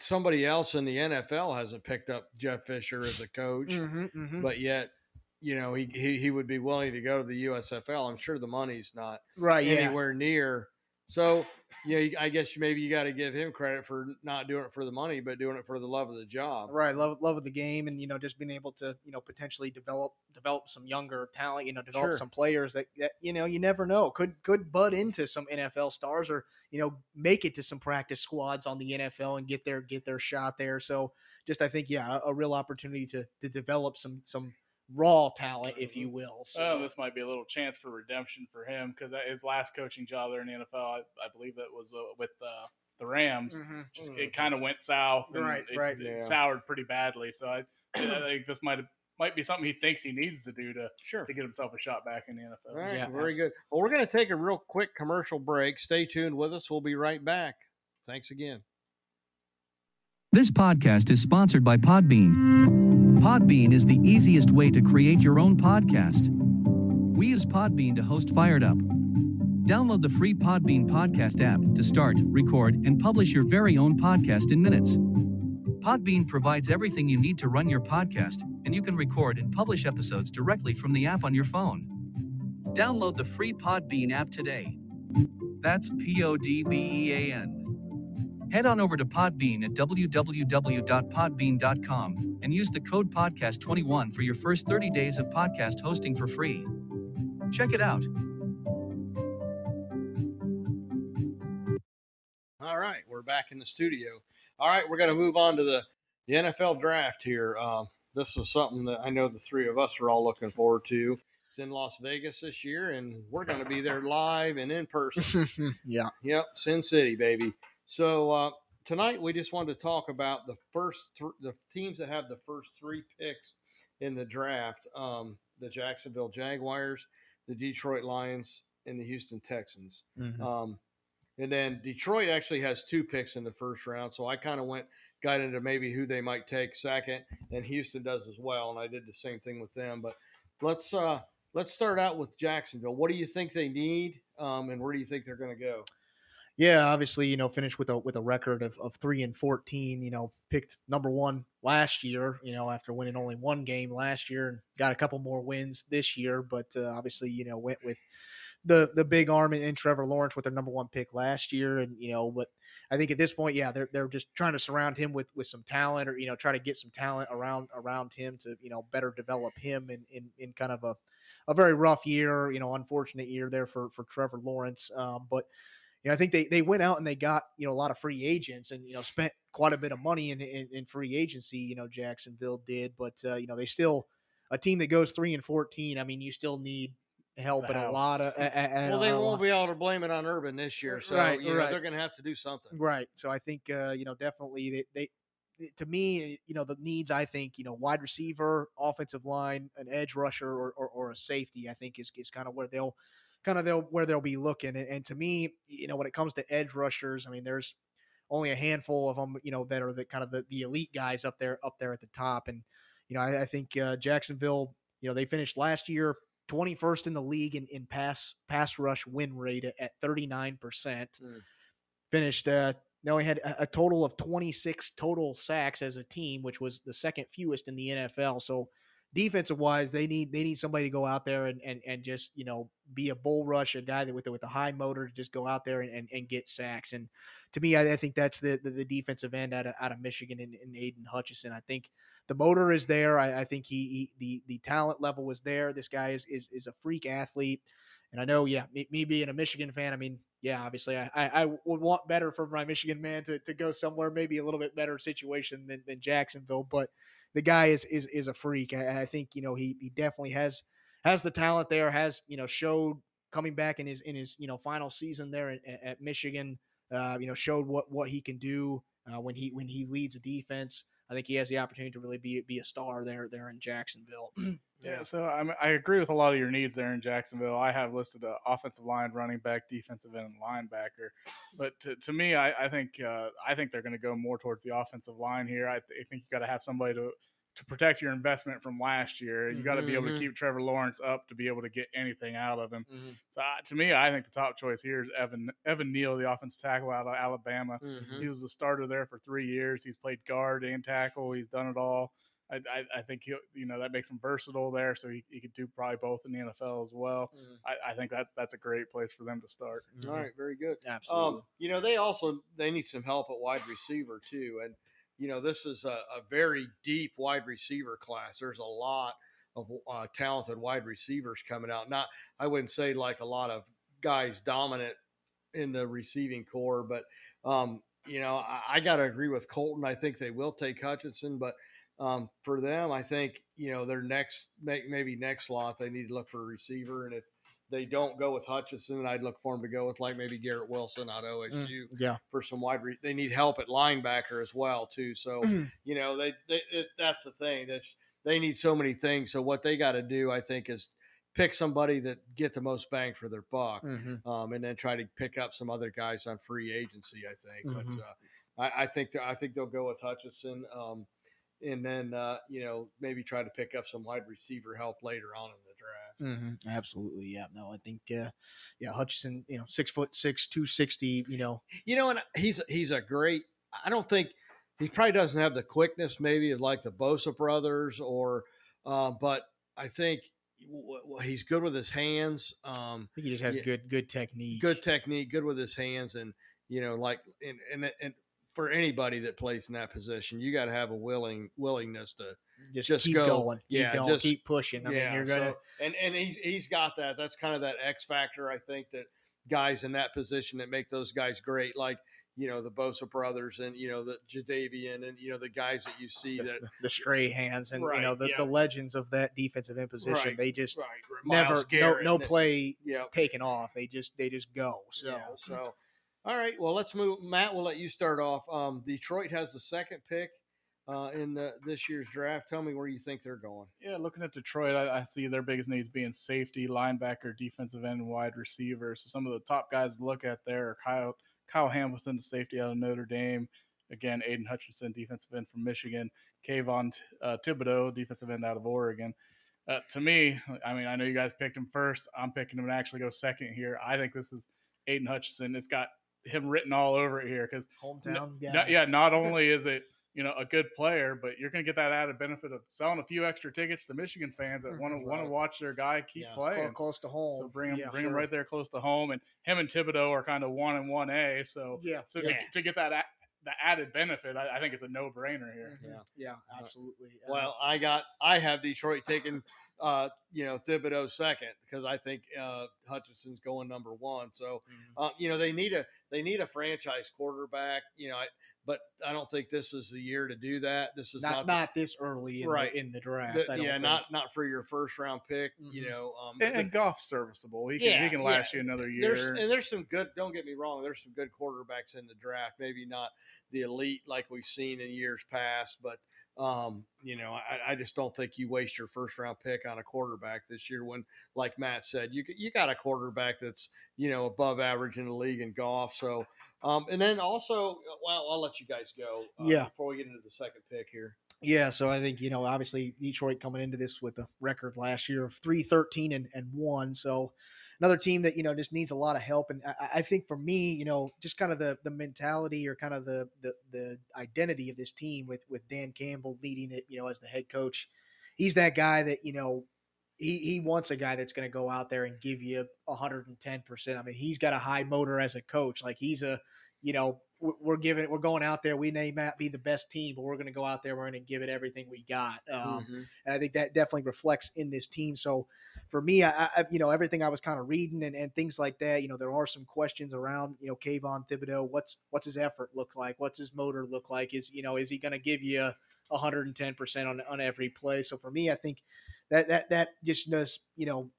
somebody else in the NFL hasn't picked up Jeff Fisher as a coach, Mhm, mhm. but yet. You know, he, he he would be willing to go to the USFL. I'm sure the money's not right, yeah, anywhere near. So, yeah, I guess maybe you got to give him credit for not doing it for the money, but doing it for the love of the job. Right, love love of the game, and you know, just being able to you know potentially develop develop some younger talent, you know, develop Sure. some players that, that you know you never know could could bud into some NFL stars or you know make it to some practice squads on the NFL and get their get their shot there. So just I think yeah, a, a real opportunity to to develop some some raw talent, if you will. So Oh, this might be a little chance for redemption for him because his last coaching job there in the NFL, I, I believe that was uh, with uh, the Rams. Mhm. Just Mm. it kind of went south, and Right, it, right. it Yeah. soured pretty badly. So I, I think this might might be something he thinks he needs to do to Sure. to get himself a shot back in the NFL. All right, Yeah. very good. Well, we're going to take a real quick commercial break. Stay tuned with us. We'll be right back. Thanks again. This podcast is sponsored by Podbean. Podbean is the easiest way to create your own podcast. We use Podbean to host Fired Up. Download the free Podbean podcast app to start, record, and publish your very own podcast in minutes. Podbean provides everything you need to run your podcast, and you can record and publish episodes directly from the app on your phone. Download the free Podbean app today. That's P O D B E A N. Head on over to Podbean at www.podbean.com and use the code podcast21 for your first 30 days of podcast hosting for free. Check it out. All right, we're back in the studio. All right, we're going to move on to the, the NFL draft here. Um, this is something that I know the three of us are all looking forward to. It's in Las Vegas this year, and we're going to be there live and in person. yeah, Yep, Sin City, baby. So uh, tonight we just wanted to talk about the first th- the teams that have the first three picks in the draft: um, the Jacksonville Jaguars, the Detroit Lions, and the Houston Texans. Mhm. Um, and then Detroit actually has two picks in the first round, so I kind of went got into maybe who they might take second, and Houston does as well, and I did the same thing with them. But let's uh, let's start out with Jacksonville. What do you think they need, um, and where do you think they're going to go? Yeah, obviously, you know, finished with a with a record of, of three and fourteen. You know, picked number one last year. You know, after winning only one game last year, and got a couple more wins this year. But uh, obviously, you know, went with the the big arm and, Trevor Lawrence with their number one pick last year. And you know, but I think at this point, yeah, they're they're just trying to surround him with with some talent, or you know, try to get some talent around around him to you know better develop him in in, in kind of a a very rough year, you know, unfortunate year there for for Trevor Lawrence. Um, but you know, I think they they went out and they got you know a lot of free agents and you know spent quite a bit of money in in, in free agency. You know, Jacksonville did, but uh, you know they still a team that goes three and fourteen. I mean, you still need help and a lot of. a- a- Well, they won't be able to blame it on Urban this year, so Right, you know, right. they're going to have to do something. Right. So I think uh, you know definitely they, they to me you know the needs I think you know wide receiver, offensive line, an edge rusher, or or, or a safety I think is is kind of where they'll kind of they'll where they'll be looking. And, and to me, you know, when it comes to edge rushers, I mean, there's only a handful of them, you know, that are the kind of the, the elite guys up there up there at the top. And you know, I, I think uh, Jacksonville, you know, they finished last year 21st in the league in, in pass pass rush win rate at- at 39 percent. Mm. Finished. Uh, they only had a, a total of 26 total sacks as a team, which was the second fewest in the NFL. So defensive wise, they need they need somebody to go out there and and, and just you know be a bull rush, a guy that with a, with a high motor to just go out there and, and, and get sacks. And to me, I, I think that's the, the the defensive end out of out of Michigan and, Aidan Hutchinson. I think the motor is there. I, I think he, he the the talent level was there. This guy is is is a freak athlete. And I know, yeah, me, me being a Michigan fan, I mean, yeah, obviously, I, I, I would want better for my Michigan man to, to go somewhere maybe a little bit better situation than, than Jacksonville. But the guy is is is a freak. I, I think you know he he definitely has has the talent there. Has you know showed coming back in his in his you know final season there at, at Michigan. Uh, you know showed what what he can do uh, when he when he leads a defense. I think he has the opportunity to really be be a star there there in Jacksonville. Yeah, so I mean, I agree with a lot of your needs there in Jacksonville. I have listed a offensive line, running back, defensive end, and linebacker. But to, to me, I, I think uh, I think they're going to go more towards the offensive line here. I, th- I think you got to have somebody to to protect your investment from last year. You got to be able to keep Trevor Lawrence up to be able to get anything out of him. Mhm. So I, to me, I think the top choice here is Evan Evan Neal, the offensive tackle out of Alabama. Mhm. He was the starter there for three years. He's played guard and tackle. He's done it all. I, I, I think he, you know, that makes him versatile there, so he, he could do probably both in the NFL as well. Mhm. I, I think that that's a great place for them to start. All right, very good. absolutely. Um, you know, they also they need some help at wide receiver too, and you know this is a, a very deep wide receiver class. There's a lot of uh, talented wide receivers coming out. Not, I wouldn't say like a lot of guys dominant in the receiving core, but um, you know, I, I got to agree with Colton. I think they will take Hutchinson, but um, for them, I think you know their next may, maybe next slot they need to look for a receiver, and if they don't go with Hutchinson, I'd look for them to go with like maybe Garrett Wilson out of OSU yeah. for some wide. Re- they need help at linebacker as well too. So you know they, they it, that's the thing. That's they need so many things. So what they got to do, I think, is pick somebody that get the most bang for their buck, Mhm. um, and then try to pick up some other guys on free agency. I think, Mhm. but uh, I, I think I think they'll go with Hutchinson. Um, and then uh, you know maybe try to pick up some wide receiver help later on in the draft. Mm-hmm. Absolutely, yeah. No, I think, uh, yeah, Hutchinson, you know, six foot six, two sixty. You know, You know, and he's he's a great. I don't think he probably doesn't have the quickness maybe of like the Bosa brothers or, uh, but I think he's good with his hands. Um, I think he just has Yeah. good, good technique. good technique, good with his hands, and you know, like and and and for anybody that plays in that position, you got to have a willing willingness to Just, just keep go. going, keep Yeah, going, just- keep pushing. I mean, you're gonna. so- and and he's he's got that. That's kind of that X factor. I think that guys in that position that make those guys great, like you know the Bosa brothers and you know the Jadeveon and you know the guys that you see the, that the- stray hands and you know the, yeah. the legends of that defensive end position. Right, They just right, never Garrett no no play Yeah. taken off. They just they just go. So Yeah, so, all right. Well, let's move. Matt, we'll let you start off. Um, Detroit has the second pick uh, in the this year's draft. Tell me where you think they're going. Yeah, looking at Detroit, I, I see their biggest needs being safety, linebacker, defensive end, wide receiver. So some of the top guys to look at there are Kyle Kyle Hamilton, the safety out of Notre Dame. Again, Aidan Hutchinson, defensive end from Michigan. Kayvon uh, Thibodeaux, defensive end out of Oregon. Uh, to me, I mean, I know you guys picked him first. I'm picking him to actually go second here. I think this is Aidan Hutchinson. It's got him written all over it here because hometown, no- yeah, not only is it you know, a good player, but you're going to get that added benefit of selling a few extra tickets to Michigan fans that want to want to watch their guy keep Yeah. Playing. close to home. So bring him, Yeah, bring him right there close to home, and him and Thibodeaux are kind of one and one A. So, Yeah. so Yeah. to, to get that a, the added benefit, I, I think it's a no brainer here. Mhm. Yeah. Yeah. Absolutely. Well, I got I have Detroit taking uh, you know Thibodeaux second because I think uh, Hutchinson's going number one. So mhm. uh, you know they need a they need a franchise quarterback. You know, I, but I don't think this is the year to do that. This is not not, not this early in Right. the, in the draft. the, I don't yeah, think. not not for your first round pick. You Mhm. know, um, And, and Goff's serviceable. He can Yeah, he can yeah. last you another there's year. and there's some good. Don't get me wrong. There's some good quarterbacks in the draft. Maybe not the elite like we've seen in years past, but um, you know, I, I just don't think you waste your first round pick on a quarterback this year. When, like Matt said, you you got a quarterback that's you know above average in the league in Goff. So, um, and then also, well, I'll let you guys go. Uh, Yeah. Before we get into the second pick here. Yeah, so I think you know, obviously Detroit coming into this with a record last year of three thirteen and, and one. So another team that you know just needs a lot of help. And I, I think for me, you know, just kind of the the mentality or kind of the the the identity of this team with with Dan Campbell leading it, you know, as the head coach. He's that guy that you know. He, he wants a guy that's going to go out there and give you 110%. I mean, he's got a high motor as a coach. Like he's a, you know, we're giving we're going out there. We may not be the best team, but we're going to go out there. We're going to give it everything we got. Um, Mhm. and I think that definitely reflects in this team. So for me, I, I you know everything I was kind of reading and, and things like that. You know, there are some questions around you know Kayvon Thibodeaux. What's what's his effort look like? What's his motor look like? Is you know is he going to give you 110 percent on on every play? So for me, I think that that that just does you know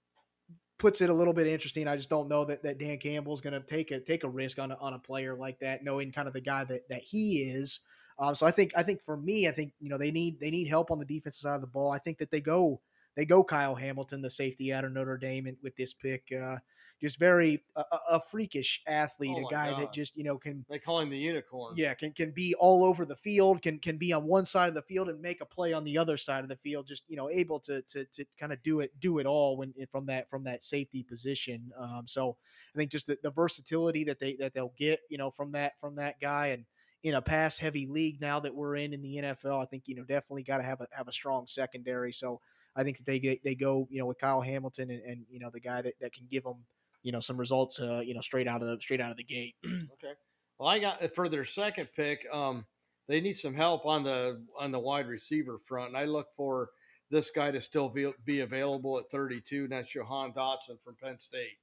puts it a little bit interesting. I just don't know that, that Dan Campbell's going to take a take a risk on a, on a player like that, knowing kind of the guy that that he is. Um, so I think I think for me, I think you know they need they need help on the defensive side of the ball. I think that they go they go Kyle Hamilton, the safety out of Notre Dame, and with this pick, uh, just very a, a- a freakish athlete, Oh a guy God. that just you know can They call him the unicorn. yeah, can can be all over the field, can can be on one side of the field and make a play on the other side of the field. Just you know, able to to to kind of do it do it all when from that from that safety position. Um, so I think just the, the versatility that they that they'll get, you know, from that from that guy and in a pass heavy league now that we're in in the NFL, I think you know definitely got to have a have a strong secondary. So I think that they get, they go you know with Kyle Hamilton and, and you know the guy that, that can give them you know some results uh, you know straight out of the straight out of the gate. Okay. Well, I got for their second pick. Um, they need some help on the on the wide receiver front, and I look for this guy to still be, be available at 32. And that's Jahan Dotson from Penn State.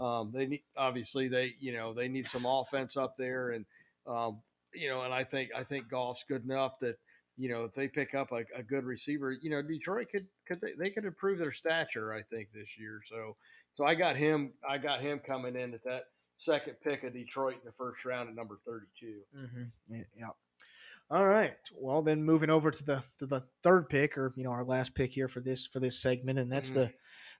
Um, they need obviously they you know they need some offense up there, and um, you know, and I think I think Goff's good enough that you know if they pick up a, a good receiver, you know, Detroit could could they, they could improve their stature. I think this year. So so I got him I got him coming in at that second pick of Detroit in the first round at number 32. Mm-hmm. Yeah, yeah. All right. Well, then moving over to the to the third pick, or you know, our last pick here for this for this segment, and that's Mhm. the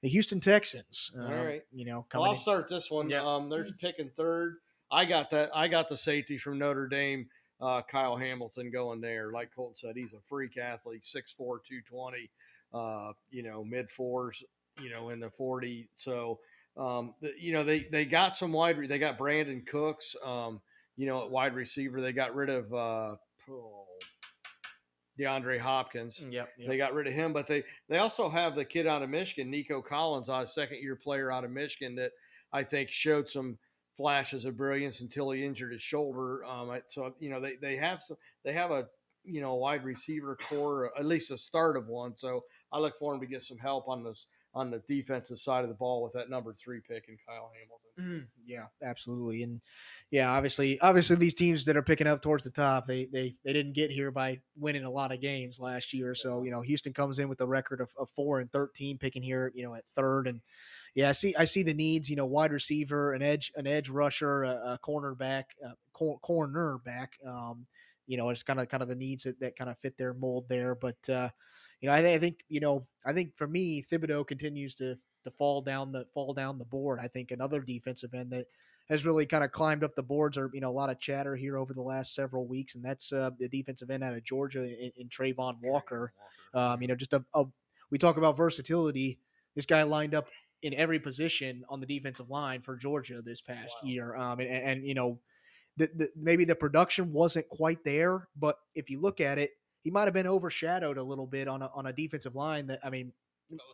the Houston Texans. All Um, right. You know, Well. I'll in- start this one. Yeah. Um, there's picking third. I got that. I got the safety from Notre Dame, uh, Kyle Hamilton going there. Like Colton said, he's a freak athlete, 6'4", 220, uh, you know, mid fours, you know, in the 40. So, um, the, you know, they, they got some wide, re- they got Brandin Cooks, um, you know, at wide receiver. They got rid of, uh, oh, DeAndre Hopkins. Yep. yep. They got rid of him, but they they also have the kid out of Michigan, Nico Collins, a second year player out of Michigan that I think showed some flashes of brilliance until he injured his shoulder. Um, so you know they they have some they have a you know wide receiver core, at least a start of one. So I look for him to get some help on this on the defensive side of the ball with that number three pick in Kyle Hamilton. Mhm. Yeah, absolutely, and yeah, obviously, obviously, these teams that are picking up towards the top, they they they didn't get here by winning a lot of games last year. So you know, Houston comes in with a record of, of four and thirteen, picking here, you know, at third, and yeah, I see I see the needs. You know, wide receiver, an edge, an edge rusher, a, a cornerback, a cor- cornerback. Um, you know, it's kind of kind of the needs that, that kind of fit their mold there. But uh, you know, I, I think you know, I think for me, Thibodeaux continues to to fall down the fall down the board. I think another defensive end that has really kind of climbed up the boards are you know a lot of chatter here over the last several weeks, and that's uh, the defensive end out of Georgia in, in Travon Walker. Um, you know, just a, a we talk about versatility. This guy lined up in every position on the defensive line for Georgia this past Wow. year, um, and, and you know the, the maybe the production wasn't quite there, but if you look at it, he might have been overshadowed a little bit on a on a defensive line that I mean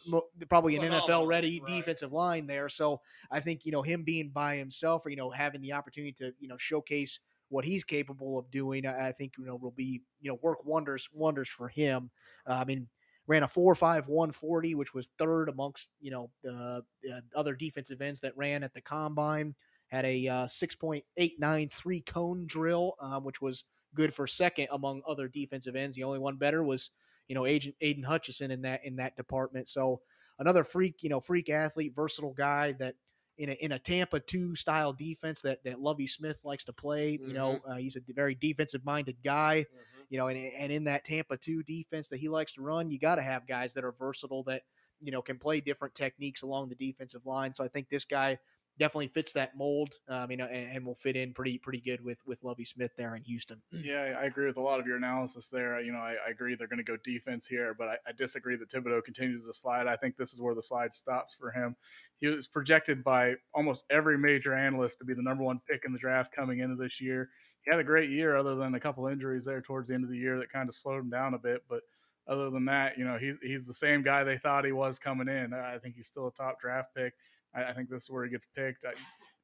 mo- probably an NFL ready right. defensive line there. So I think you know him being by himself or you know having the opportunity to you know showcase what he's capable of doing, I I think you know will be you know work wonders wonders for him. Uh, I mean, ran a four five one forty, which was third amongst you know the, the other defensive ends that ran at the combine. Had a uh, six point eight nine three cone drill, um, which was good for second among other defensive ends. The only one better was you know Agent Aidan Hutchinson in that in that department. So another freak, you know, freak athlete, versatile guy that in a in a Tampa two style defense that that Lovie Smith likes to play. You know, uh, he's a very defensive minded guy. Mhm. You know, and and in that Tampa two defense that he likes to run, you got to have guys that are versatile that you know can play different techniques along the defensive line. So I think this guy definitely fits that mold. Um, you know, and, and will fit in pretty pretty good with with Lovie Smith there in Houston. Yeah, I agree with a lot of your analysis there. You know, I, I agree they're going to go defense here, but I, I disagree that Thibodeaux continues to slide. I think this is where the slide stops for him. He was projected by almost every major analyst to be the number one pick in the draft coming into this year. He had a great year, other than a couple injuries there towards the end of the year that kind of slowed him down a bit. But other than that, you know, he's he's the same guy they thought he was coming in. I think he's still a top draft pick. I, I think this is where he gets picked. I,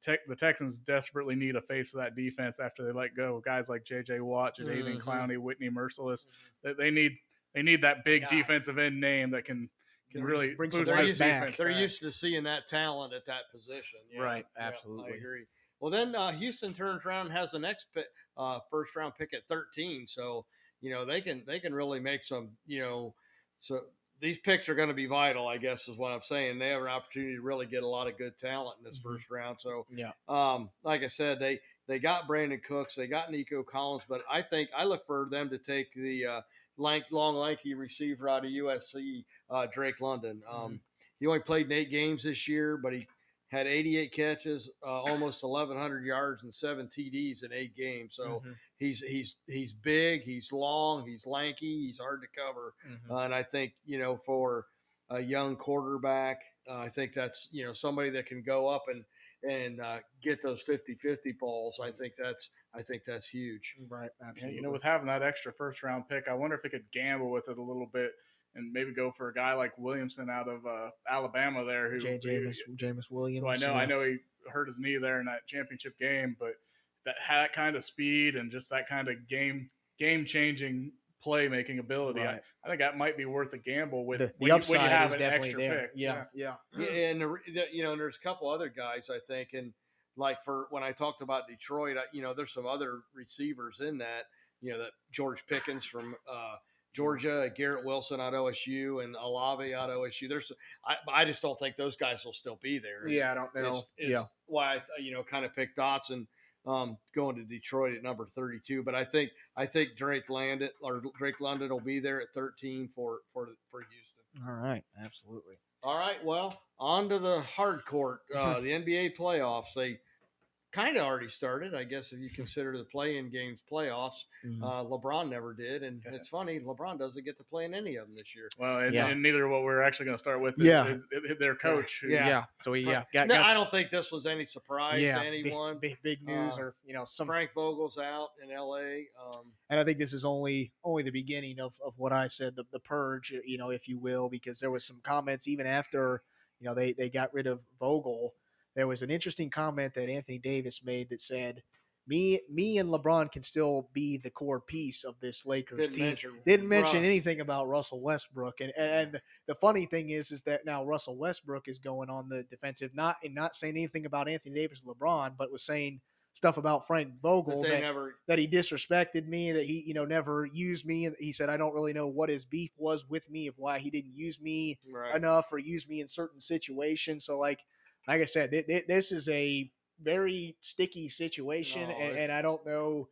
Tech, the Texans desperately need a face of that defense after they let go of guys like J.J. Watt, Jadeveon Mhm. Clowney, Whitney Mercilus. They, they need they need that big Guy. defensive end name that can can Can really bring some boost guys this back. defense They're back. used to seeing that talent at that position. Yeah, Right, yeah, absolutely. I agree. Well, then uh, Houston turns around and has the next pick, uh, first round pick at 13. So you know they can they can really make some you know so these picks are going to be vital. I guess is what I'm saying. They have an opportunity to really get a lot of good talent in this Mhm. first round. So Yeah. um, like I said, they they got Brandin Cooks, they got Nico Collins, but I think I look for them to take the uh, lank, long, lanky receiver out of USC, uh, Drake London. Um, He only played in eight games this year, but he had 88 catches, uh, almost 1,100 yards, and seven TDs in eight games. So Mhm. He's he's he's big, he's long, he's lanky, he's hard to cover. Mhm. Uh, and I think you know for a young quarterback, uh, I think that's you know somebody that can go up and and uh, get those 50-50 balls. I think that's I think that's huge. Right. Yeah, Absolutely. you know, with having that extra first round pick, I wonder if they could gamble with it a little bit and maybe go for a guy like Williamson out of uh, Alabama there, who, J- Jameis, Jameis Williams. who I know yeah. I know he hurt his knee there in that championship game, but that had that kind of speed and just that kind of game game changing playmaking ability. I, Right. I think that might be worth a gamble with the, the when, you, upside when you have is an definitely extra there. pick. Yeah, yeah, Yeah, and the, the, you know, there's a couple other guys I think, and like for when I talked about Detroit, I, you know, there's some other receivers in that. You know, that George Pickens from uh, Georgia, Garrett Wilson out OSU, and Olave out OSU. There's, I, I just don't think those guys will still be there. Is- yeah. I don't know. is, is yeah, why I you know kind of picked Dotson um, going to Detroit at number 32. But I think I think Drake Landon or Drake London will be there at 13 for for for Houston. all right, absolutely. All right, well, on to the hard court, uh, the NBA playoffs. They kind of already started, I guess, if you consider the play-in games playoffs. Mhm. Uh, LeBron never did, and Yeah. it's funny, LeBron doesn't get to play in any of them this year. Well, and, Yeah. and neither what we're actually going to start with is, Yeah. is, is their coach. who- Yeah. yeah. So we yeah got, No, got I s- don't think this was any surprise yeah, to big- anyone. Big, big, news Uh, or you know some Frank Vogel's out in LA. Um, and I think this is only only the beginning of, of what I said, the, the purge, you know, if you will, because there was some comments even after, you know, they, they got rid of Vogel. There was an interesting comment that Anthony Davis made that said, "Me, me, and LeBron can still be the core piece of this Lakers didn't team." mention Didn't mention Russ. anything about Russell Westbrook, and and the funny thing is, is that now Russell Westbrook is going on the defensive, not and not saying anything about Anthony Davis, LeBron, but was saying stuff about Frank Vogel they that, never. that he disrespected me, that he, you know, never used me. And he said, I don't really know what his beef was with me of why he didn't use me Right. enough or use me in certain situations. So, like, like I said, th- th- this is a very sticky situation, No, and, and I don't know.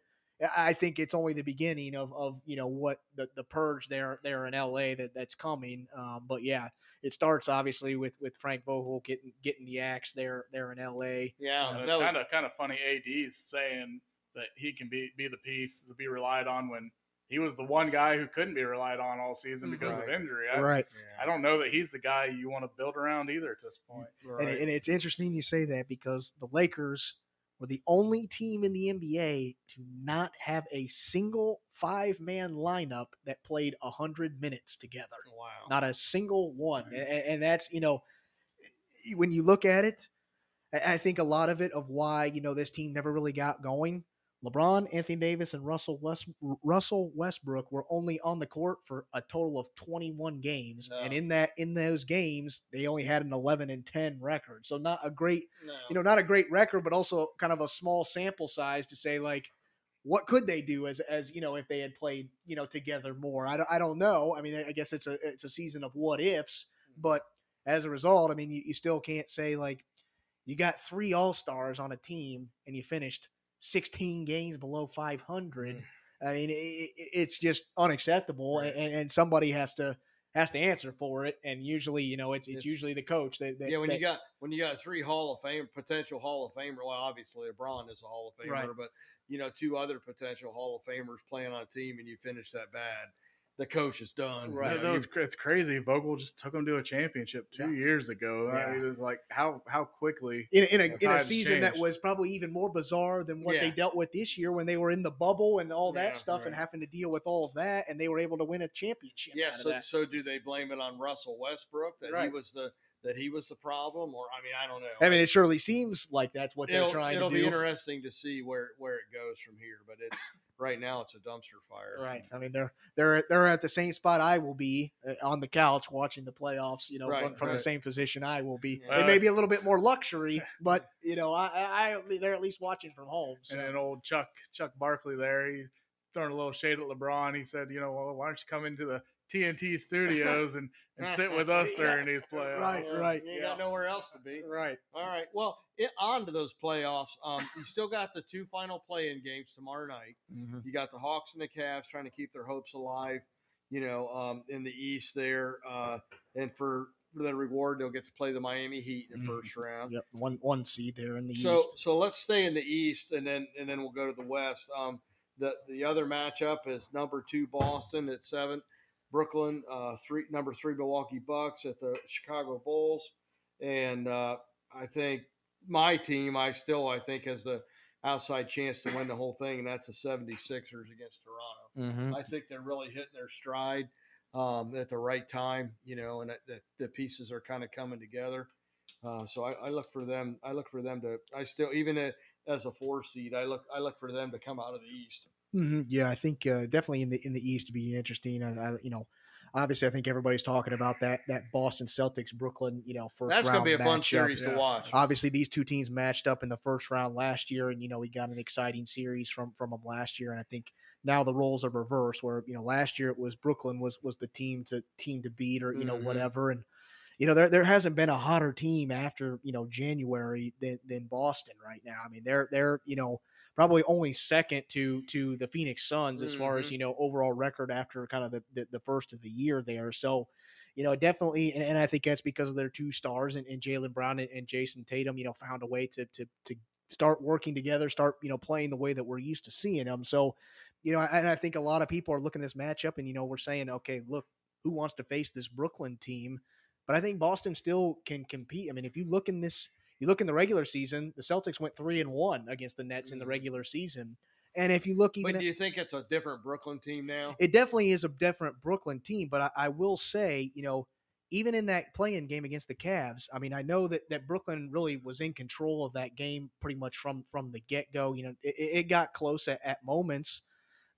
I think it's only the beginning of, of you know what the, the purge there there in LA that that's coming. Um, but yeah, it starts obviously with with Frank Vogel getting getting the axe there there in LA. Yeah, no, it's kind of kind of funny. AD's saying that he can be be the piece to be relied on when he was the one guy who couldn't be relied on all season mm-hmm. because of injury. I, Right. I don't know that he's the guy you want to build around either at this point. And, it- and it's interesting you say that because the Lakers, were the only team in the NBA to not have a single five man lineup that played 100 minutes together. Wow. Not a single one. Right. And, and that's, you know, when you look at it, I I think a lot of it of why, you know, this team never really got going. LeBron, Anthony Davis, and Russell West, Russell Westbrook were only on the court for a total of 21 games, and in that in those games, they only had an 11 and 10 record. So not a great no. you know, not a great record, but also kind of a small sample size to say like, what could they do as as you know if they had played you know together more? I don't, I don't know. I mean, I guess it's a it's a season of what ifs, mm-hmm. but as a result, I mean, you, you still can't say like you got three all stars on a team and you finished 16 games below 500. Mm. I mean, it, it, it's just unacceptable, Right. and, and somebody has to has to answer for it. And usually, you know, it's it's It's- usually the coach that, that yeah, when that- you got when you got three Hall of Fame potential Hall of Famer, well, obviously LeBron is a Hall of Famer, Right. but you know two other potential Hall of Famers playing on a team, and you finish that bad, the coach is done. Right. Yeah, know, no, you- it's, crazy. Vogel just took them to a championship two years ago. I Yeah. mean, it's like how how quickly. in, in a in a tides season that was probably even more bizarre than what they dealt with this year when they were in the bubble and all that Yeah, stuff and having to deal with all of that and they were able to win a championship. yeah. So so do they blame it on Russell Westbrook that he was the that he was the problem, or I mean I don't know. I mean, it surely seems like that's what they're it'll, trying it'll to be do. interesting to see where where it goes from here, but it's right now it's a dumpster fire. Right. I mean, they're they're they're at the same spot I will be uh, on the couch watching the playoffs. You know, Right, from, from the same position I will be. Yeah. it may be a little bit more luxury, but you know, I, I, they're at least watching from home. So. And old Chuck Chuck Barkley there, he throwing a little shade at LeBron. He said, you know, well, why don't you come into the TNT studios and, and sit with us Yeah. during these playoffs? Right, right, You ain't yeah. got nowhere else to be. right. All right. Well, it, on to those playoffs. Um, you still got the two final play-in games tomorrow night. You got the Hawks and the Cavs trying to keep their hopes alive. You know, um, in the East there, uh, and for, for the reward, they'll get to play the Miami Heat in the Mhm. first round. Yep. One one seed there in the So, East. so let's stay in the East, and then and then we'll go to the West. Um, the the other matchup is number two Boston at seven, Brooklyn uh, three number three Milwaukee Bucks at the Chicago Bulls, and uh, I think my team I still I think has the outside chance to win the whole thing, and that's the 76ers against Toronto. Mm-hmm. I think they're really hitting their stride um, at the right time, you know, and that, that the pieces are kind of coming together. Uh, so I, I look for them. I look for them to. I still, even as a four seed, I look. I look for them to come out of the East. Hmm Yeah, I think uh, definitely in the in the East to be interesting. I, I, you know, obviously, I think everybody's talking about that that Boston Celtics Brooklyn. You know, first That's going to be a fun matchup. series to watch. Obviously, these two teams matched up in the first round last year, and you know we got an exciting series from from them last year. And I think now the roles are reversed, where you know last year it was Brooklyn was was the team to team to beat, or you know Mhm. whatever. And you know there there hasn't been a hotter team after you know January than than Boston right now. I mean they're they're you know probably only second to to the Phoenix Suns as far as Mhm. you know overall record after kind of the the, the first of the year there. So you know, definitely, and, and I think that's because of their two stars and, and Jaylen Brown and, and Jayson Tatum. You know, found a way to to to start working together, start you know playing the way that we're used to seeing them. So, you know, and I think a lot of people are looking at this matchup, and you know, we're saying, okay, look, who wants to face this Brooklyn team? But I think Boston still can compete. I mean, if you look in this, you look in the regular season, the Celtics went three and one against the Nets in the Mhm. regular season, and if you look even But do you think it's a different Brooklyn team now? it definitely is a different Brooklyn team, but I, I will say, you know, even in that playing game against the Cavs, I mean, I know that, that Brooklyn really was in control of that game pretty much from from the get go. You know, it, it got close at, at moments,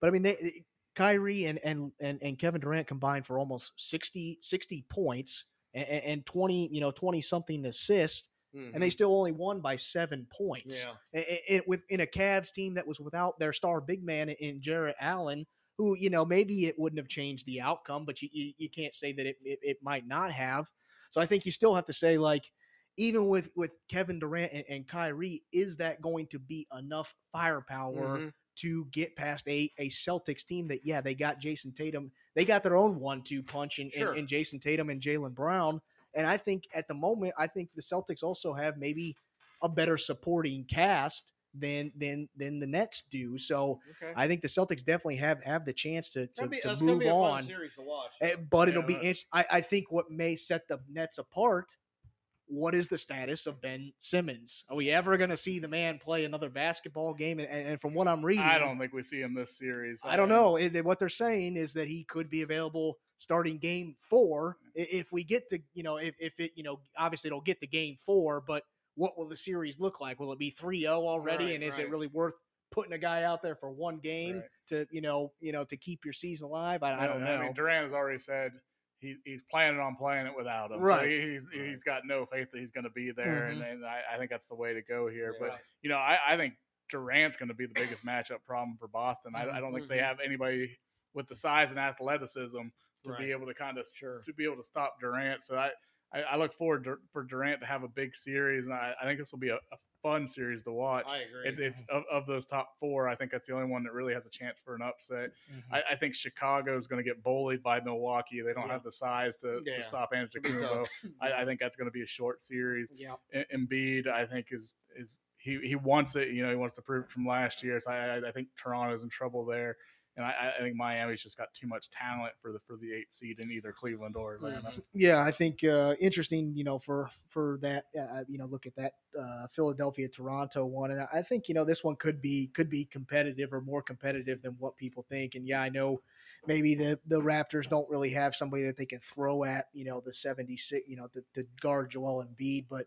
but I mean, they, Kyrie and, and and and Kevin Durant combined for almost 60, 60 points and, and twenty, you know, twenty something assists, and they Mhm. still only won by seven points yeah. i- i- i- with in a Cavs team that was without their star big man in Jarrett Allen, who you know maybe it wouldn't have changed the outcome, but you you, you can't say that it, it it might not have. So I think you still have to say like even with with Kevin Durant and, and Kyrie, is that going to be enough firepower Mhm. to get past a a Celtics team that yeah they got Jayson Tatum, they got their own one two punch in, Sure. in, in Jayson Tatum and Jaylen Brown, and I think at the moment I think the Celtics also have maybe a better supporting cast than than than the Nets do. So Okay. I think the Celtics definitely have have the chance to to, be, to move be a fun on. series to watch. Eh. But it'll be. I, I think what may set the Nets apart what is the status of Ben Simmons? Are we ever going to see the man play another basketball game? And, and from what I'm reading, I don't think we see him this series. I don't know. Uh, it- what they're saying is that he could be available starting game four if we get to, you know, if, if it, you know, obviously it'll get to game four, but what will the series look like? Will it be 3 0 already? Right, and is right. it really worth putting a guy out there for one game Right. to, you know, you know, to keep your season alive? I, I don't know. I mean, Durant has already said he, he's planning on playing it without him. Right. So he- he's he's got no faith that he's going to be there, and, and I, I think that's the way to go here. Yeah. But you know, I, I think Durant's going to be the biggest matchup problem for Boston. I, I don't think they Mhm. have anybody with the size and athleticism to Right. be able to kind of Sure. to be able to stop Durant. So I, I, I look forward to, for Durant to have a big series, and I, I think this will be a, a fun series to watch. I agree. It's, it's of, of those top four. I think that's the only one that really has a chance for an upset. Mhm. I, I think Chicago is going to get bullied by Milwaukee. They don't Yeah. have the size to, Yeah. to stop Antetokounmpo. I, I think that's going to be a short series. yeah. Embiid, I think is is he, he wants it. You know, he wants to prove it from last year. So I, I, I think Toronto's in trouble there, and I, I think Miami's just got too much talent for the for the eight seed in either Cleveland or Atlanta. Yeah, I think uh, interesting. You know, for for that, uh, you know, look at that uh, Philadelphia Toronto one, and I think you know this one could be could be competitive or more competitive than what people think. And yeah, I know maybe the the Raptors don't really have somebody that they can throw at, you know, the seventy six, you know, to, to guard Joel Embiid, but.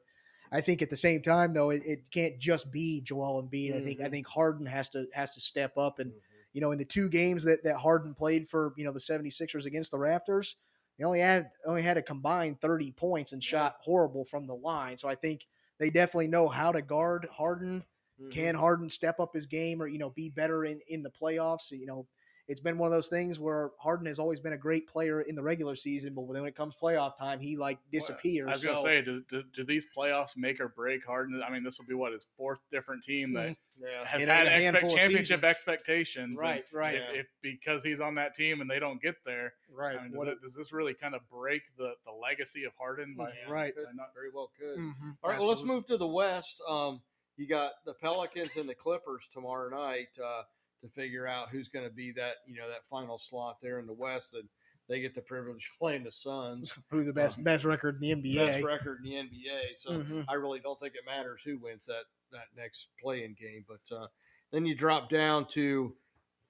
I think at the same time, though, it, it can't just be Joel Embiid. I think I Mhm. think Harden has to has to step up and Mhm. You know, in the two games that, that Harden played for, you know, the 76ers against the Raptors, he only had only had a combined 30 points and shot horrible from the line. So I think they definitely know how to guard Harden. Mhm. Can Harden step up his game or, you know, be better in, in the playoffs? You know, it's been one of those things where Harden has always been a great player in the regular season, but when it comes playoff time, he like disappears. I was going to So- say, do, do, do these playoffs make or break Harden? I mean, this will be what his fourth different team that Yeah. has In had a expect, championship expectations. right, right, If, Yeah. if because he's on that team and they don't get there, right. I mean, does, What it, does this really kind of break the, the legacy of Harden? By, Yeah, Right. could- by not- very well could. Mhm, All right, well, let's move to the West. Um, you got the Pelicans and the Clippers tomorrow night uh, to figure out who's going to be that you know that final slot there in the West, and they get the privilege of playing the Suns, Who the best best record in the NBA? best record in the NBA. So Mhm. I really don't think it matters who wins that that next playing game. But uh, then you drop down to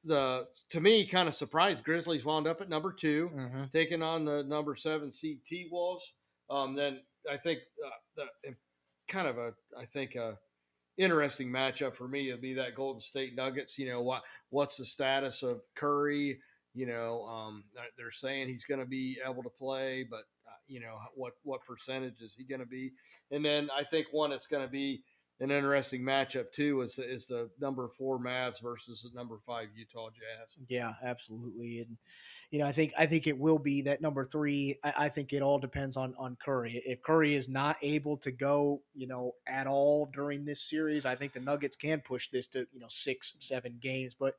the to me kind of surprised Grizzlies wound up at number 2 Mhm. taking on the number seven seed T Wolves. Um, then I think uh, the kind of a I think a interesting matchup for me would be that Golden State Nuggets. You know what what's the status of Curry? You know um, they're- they're saying he's going to be able to play, but uh, you know what what percentage is he going to be? And then I think one that's going to be an interesting matchup too is is the number four Mavs versus the number five Utah Jazz. Yeah, absolutely. And you know, I think I think it will be that number three. I, I think it all depends on on Curry. If Curry is not able to go, you know, at all during this series, I think the Nuggets can push this to you know six, seven games. But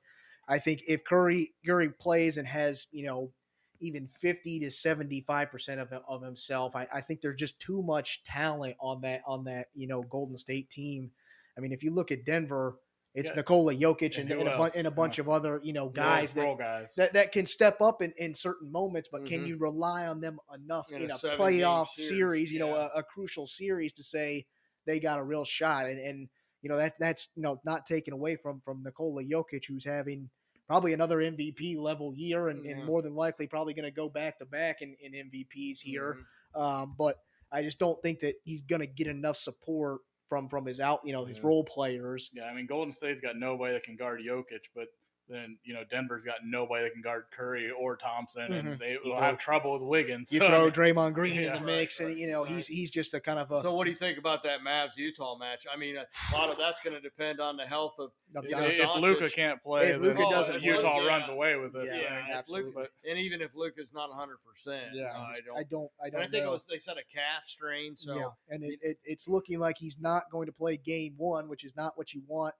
I think if Curry Curry plays and has you know even 50 to 75 percent of of himself, I, I think there's just too much talent on that on that you know Golden State team. I mean, if you look at Denver, it's Yeah. Nikola Jokic and, And and, a, bu- and a bunch Yeah. of other you know guys that guys. that, that can step up in, in certain moments, but can Mhm. you rely on them enough In in a a, playoff series, series, you know, a, a crucial series to say they got a real shot? And, and you know, that that's, you know, not taken away from, from Nikola Jokic, who's having probably another MVP level year and, Yeah. and more than likely probably going to go back to back in, in MVPs here. Mhm. Um, but I just don't think that he's going to get enough support from, from his out, you know, his Yeah. role players. Yeah, I mean, Golden State's got nobody that can guard Jokic, but then you know Denver's got nobody that can guard Curry or Thompson, and Mhm. they You will throw- have trouble with Wiggins. You So, throw mean, Draymond Green in the mix, right, and you know right. he's he's just a kind of a So what do you think about that Mavs Utah match? I mean, a lot of that's going to depend on the health of of If if, if Luka can't play, If Luka then doesn't play, Utah yeah. runs away with this. Yeah, thing. if absolutely. Luka- and even if Luka's not 100, percent Yeah, I I, just- don't. I don't. I don't I think know. it was they said a calf strain. So yeah, and it, it- it, it's looking like he's not going to play game one, which is not what you want.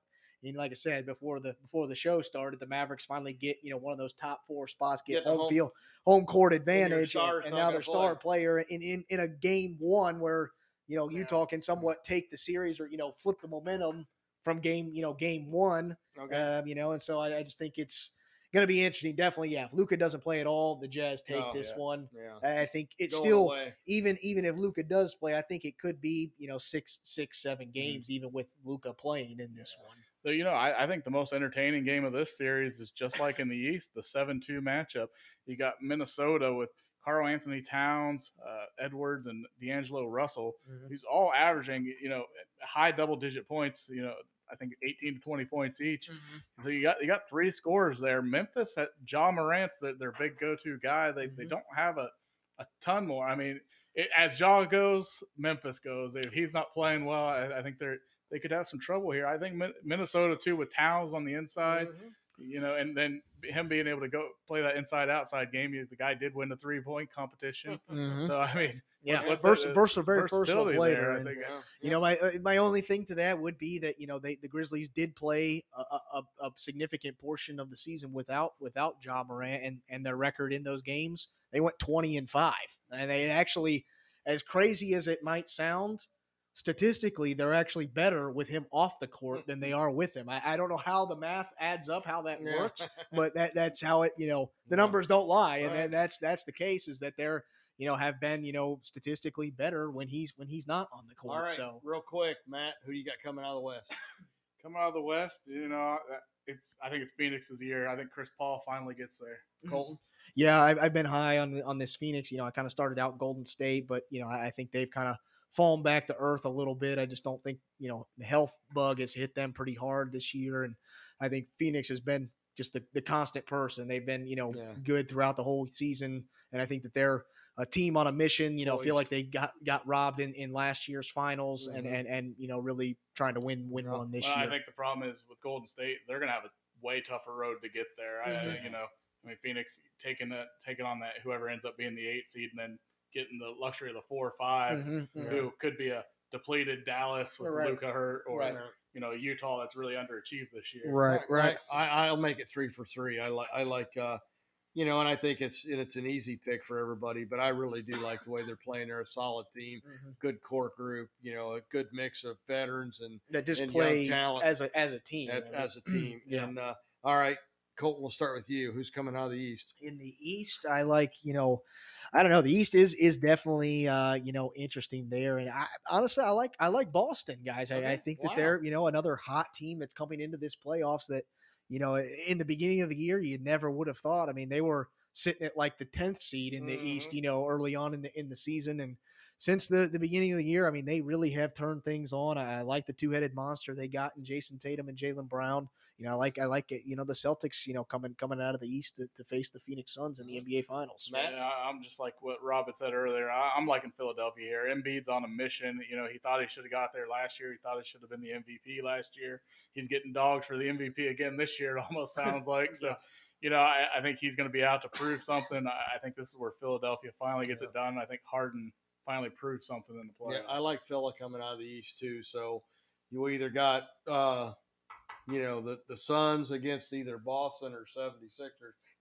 And like I said before the before the show started, the Mavericks finally get you know one of those top four spots, get, Get home, home- field, home court advantage, and, and now their star play. player in, in in a game one where you know Yeah. Utah can somewhat take the series or you know flip the momentum from game you know game one, okay. um, you know, and so I, I just think it's going to be interesting. Definitely, yeah. If Luka doesn't play at all, the Jazz take Oh, this yeah. one. Yeah. I think it's Going still away. even even if Luka does play, I think it could be you know six six Mm-hmm. seven games even with Luka playing in this one. So, you know, I, I think the most entertaining game of this series is just like in the East, the 7 2 matchup. You got Minnesota with Karl-Anthony Towns, uh, Edwards, and D'Angelo Russell, who's all averaging, you know, high double digit points, you know, I think 18 to 20 points each. So you got you got three scores there. Memphis, had Ja Morant's their, their big go to guy. They, they Mhm. don't have a, a ton more. I mean, it, as Ja goes, Memphis goes. If he's not playing well, I, I think they're they could have some trouble here. I think Minnesota too with Towns on the inside, Mhm. you know, and then him being able to go play that inside outside game. The guy did win the three point competition, so I mean, Yeah, what's vers- the- versatile, very versatile player. there, I and, think. Yeah. you know, my uh, my only thing to that would be that you know they the Grizzlies did play a, a, a- a significant portion of the season without without Ja Morant and and their record in those games they went twenty and five and they actually as crazy as it might sound statistically they're actually better with him off the court than they mm-hmm. are with him. I, I don't know how the math adds up how that Yeah. works, but that that's how it you know the numbers don't lie and Right. that's that's the case is that they're you know have been you know statistically better when he's when he's not on the court All right, so real quick, Matt, who do you got coming out of the West? Coming out of the West, you know, it's I think it's Phoenix's year. I think Chris Paul finally gets there. Colton. Mm-hmm. yeah I've, I've been high on on this Phoenix you know I kind of started out Golden State but you know I, I think they've kind of fallen back to earth a little bit I just don't think you know the health bug has hit them pretty hard this year and I think Phoenix has been just the, the constant person they've been you know Yeah. good throughout the whole season and I think that they're a team on a mission, you know, feel like they got got robbed in, in last year's finals and, Mhm. and and you know really trying to win win Yeah. one this Well, year. I think the problem is with Golden State, they're going to have a way tougher road to get there. I, Mhm. you know, I mean, Phoenix taking that, taking on that, whoever ends up being the eight seed, and then getting the luxury of the four or 5 Mhm, mhm. who could be a depleted Dallas with Right. Luka hurt, or Right. you know, Utah that's really underachieved this year. Right, right. I, I'll make it three for three. I like, I like, uh, you know, and I think it's it's an easy pick for everybody. But I really do like the way they're playing. They're a solid team, Mhm. good core group. You know, a good mix of veterans and That just and young play talent as a as a team. at, I mean, as a team. Yeah. And uh, all right, Colton, we'll start with you. Who's coming out of the East? in the East, I like you know, I don't know. The East is is definitely uh, you know interesting there, and I honestly I like I like Boston guys. I, I think wow. that they're you know another hot team that's coming into this playoffs that you know in the beginning of the year you never would have thought. I mean they were sitting at like the tenth seed in the East, Mhm. you know, early on in the in the season, and since the the beginning of the year, I mean they really have turned things on. I, I like the two headed monster they got in Jayson Tatum and Jaylen Brown. You know, I like I like it. You know, the Celtics. You know, coming coming out of the East to, to face the Phoenix Suns in the NBA Finals. Matt? Yeah, I- I'm just like what Rob had said earlier. I- I'm liking Philadelphia here. Embiid's on a mission. You know, he thought he should have got there last year. He thought he should have been the MVP last year. He's getting dogs for the MVP again this year. It almost sounds like so. You know, I, I think he's going to be out to prove something. I, I think this is where Philadelphia finally gets it done. I think Harden finally proved something in the playoffs. Yeah, I like Philly coming out of the East too. So you either got, uh, you know, the the Suns against either Boston or 76ers.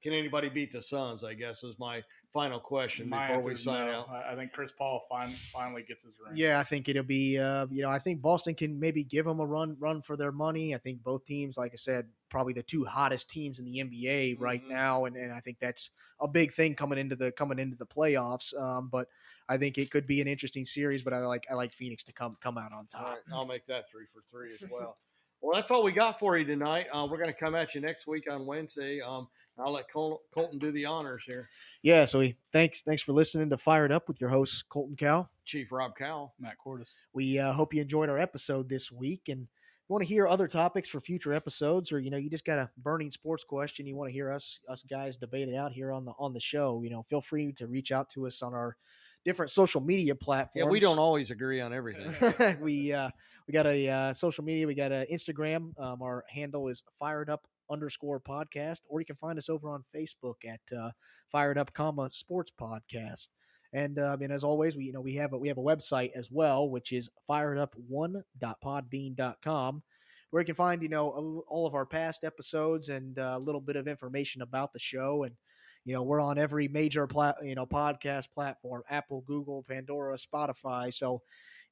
Can anybody beat the Suns? I guess is my final question My before we sign no. out. I, I think Chris Paul fin- finally gets his ring. Yeah, I think it'll be. Uh, you know, I think Boston can maybe give them a run run for their money. I think both teams, like I said, probably the two hottest teams in the NBA right Mhm. now, and, and I think that's a big thing coming into the coming into the playoffs. Um, but I think it could be an interesting series. But I like I like Phoenix to come come out on top. right, I'll make that three for three as well. Well, that's all we got for you tonight. Uh, we're going to come at you next week on Wednesday. Um, I'll let Col- Colton do the honors here. Yeah. So we, thanks thanks for listening to Fired Up with your host Colton Cow. Chief Rob Cowell. Matt Cordis. We uh, hope you enjoyed our episode this week and want to hear other topics for future episodes or you know you just got a burning sports question you want to hear us us guys debate it out here on the on the show you know feel free to reach out to us on our different social media platforms Yeah, we don't always agree on everything. we uh we got a uh, social media we got a instagram um, our handle is fired up underscore podcast or you can find us over on facebook at uh, fired up comma sports podcast. And uh, and as always we you know we have a we have a website as well which is firedup1.podbean.com where you can find you know all of our past episodes and uh, a little bit of information about the show. And you know we're on every major plat you know podcast platform apple google pandora spotify. So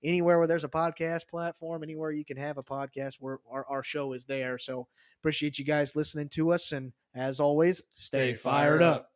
anywhere where there's a podcast platform, anywhere you can have a podcast, where our, our show is there. So appreciate you guys listening to us. And as always, stay, fired up.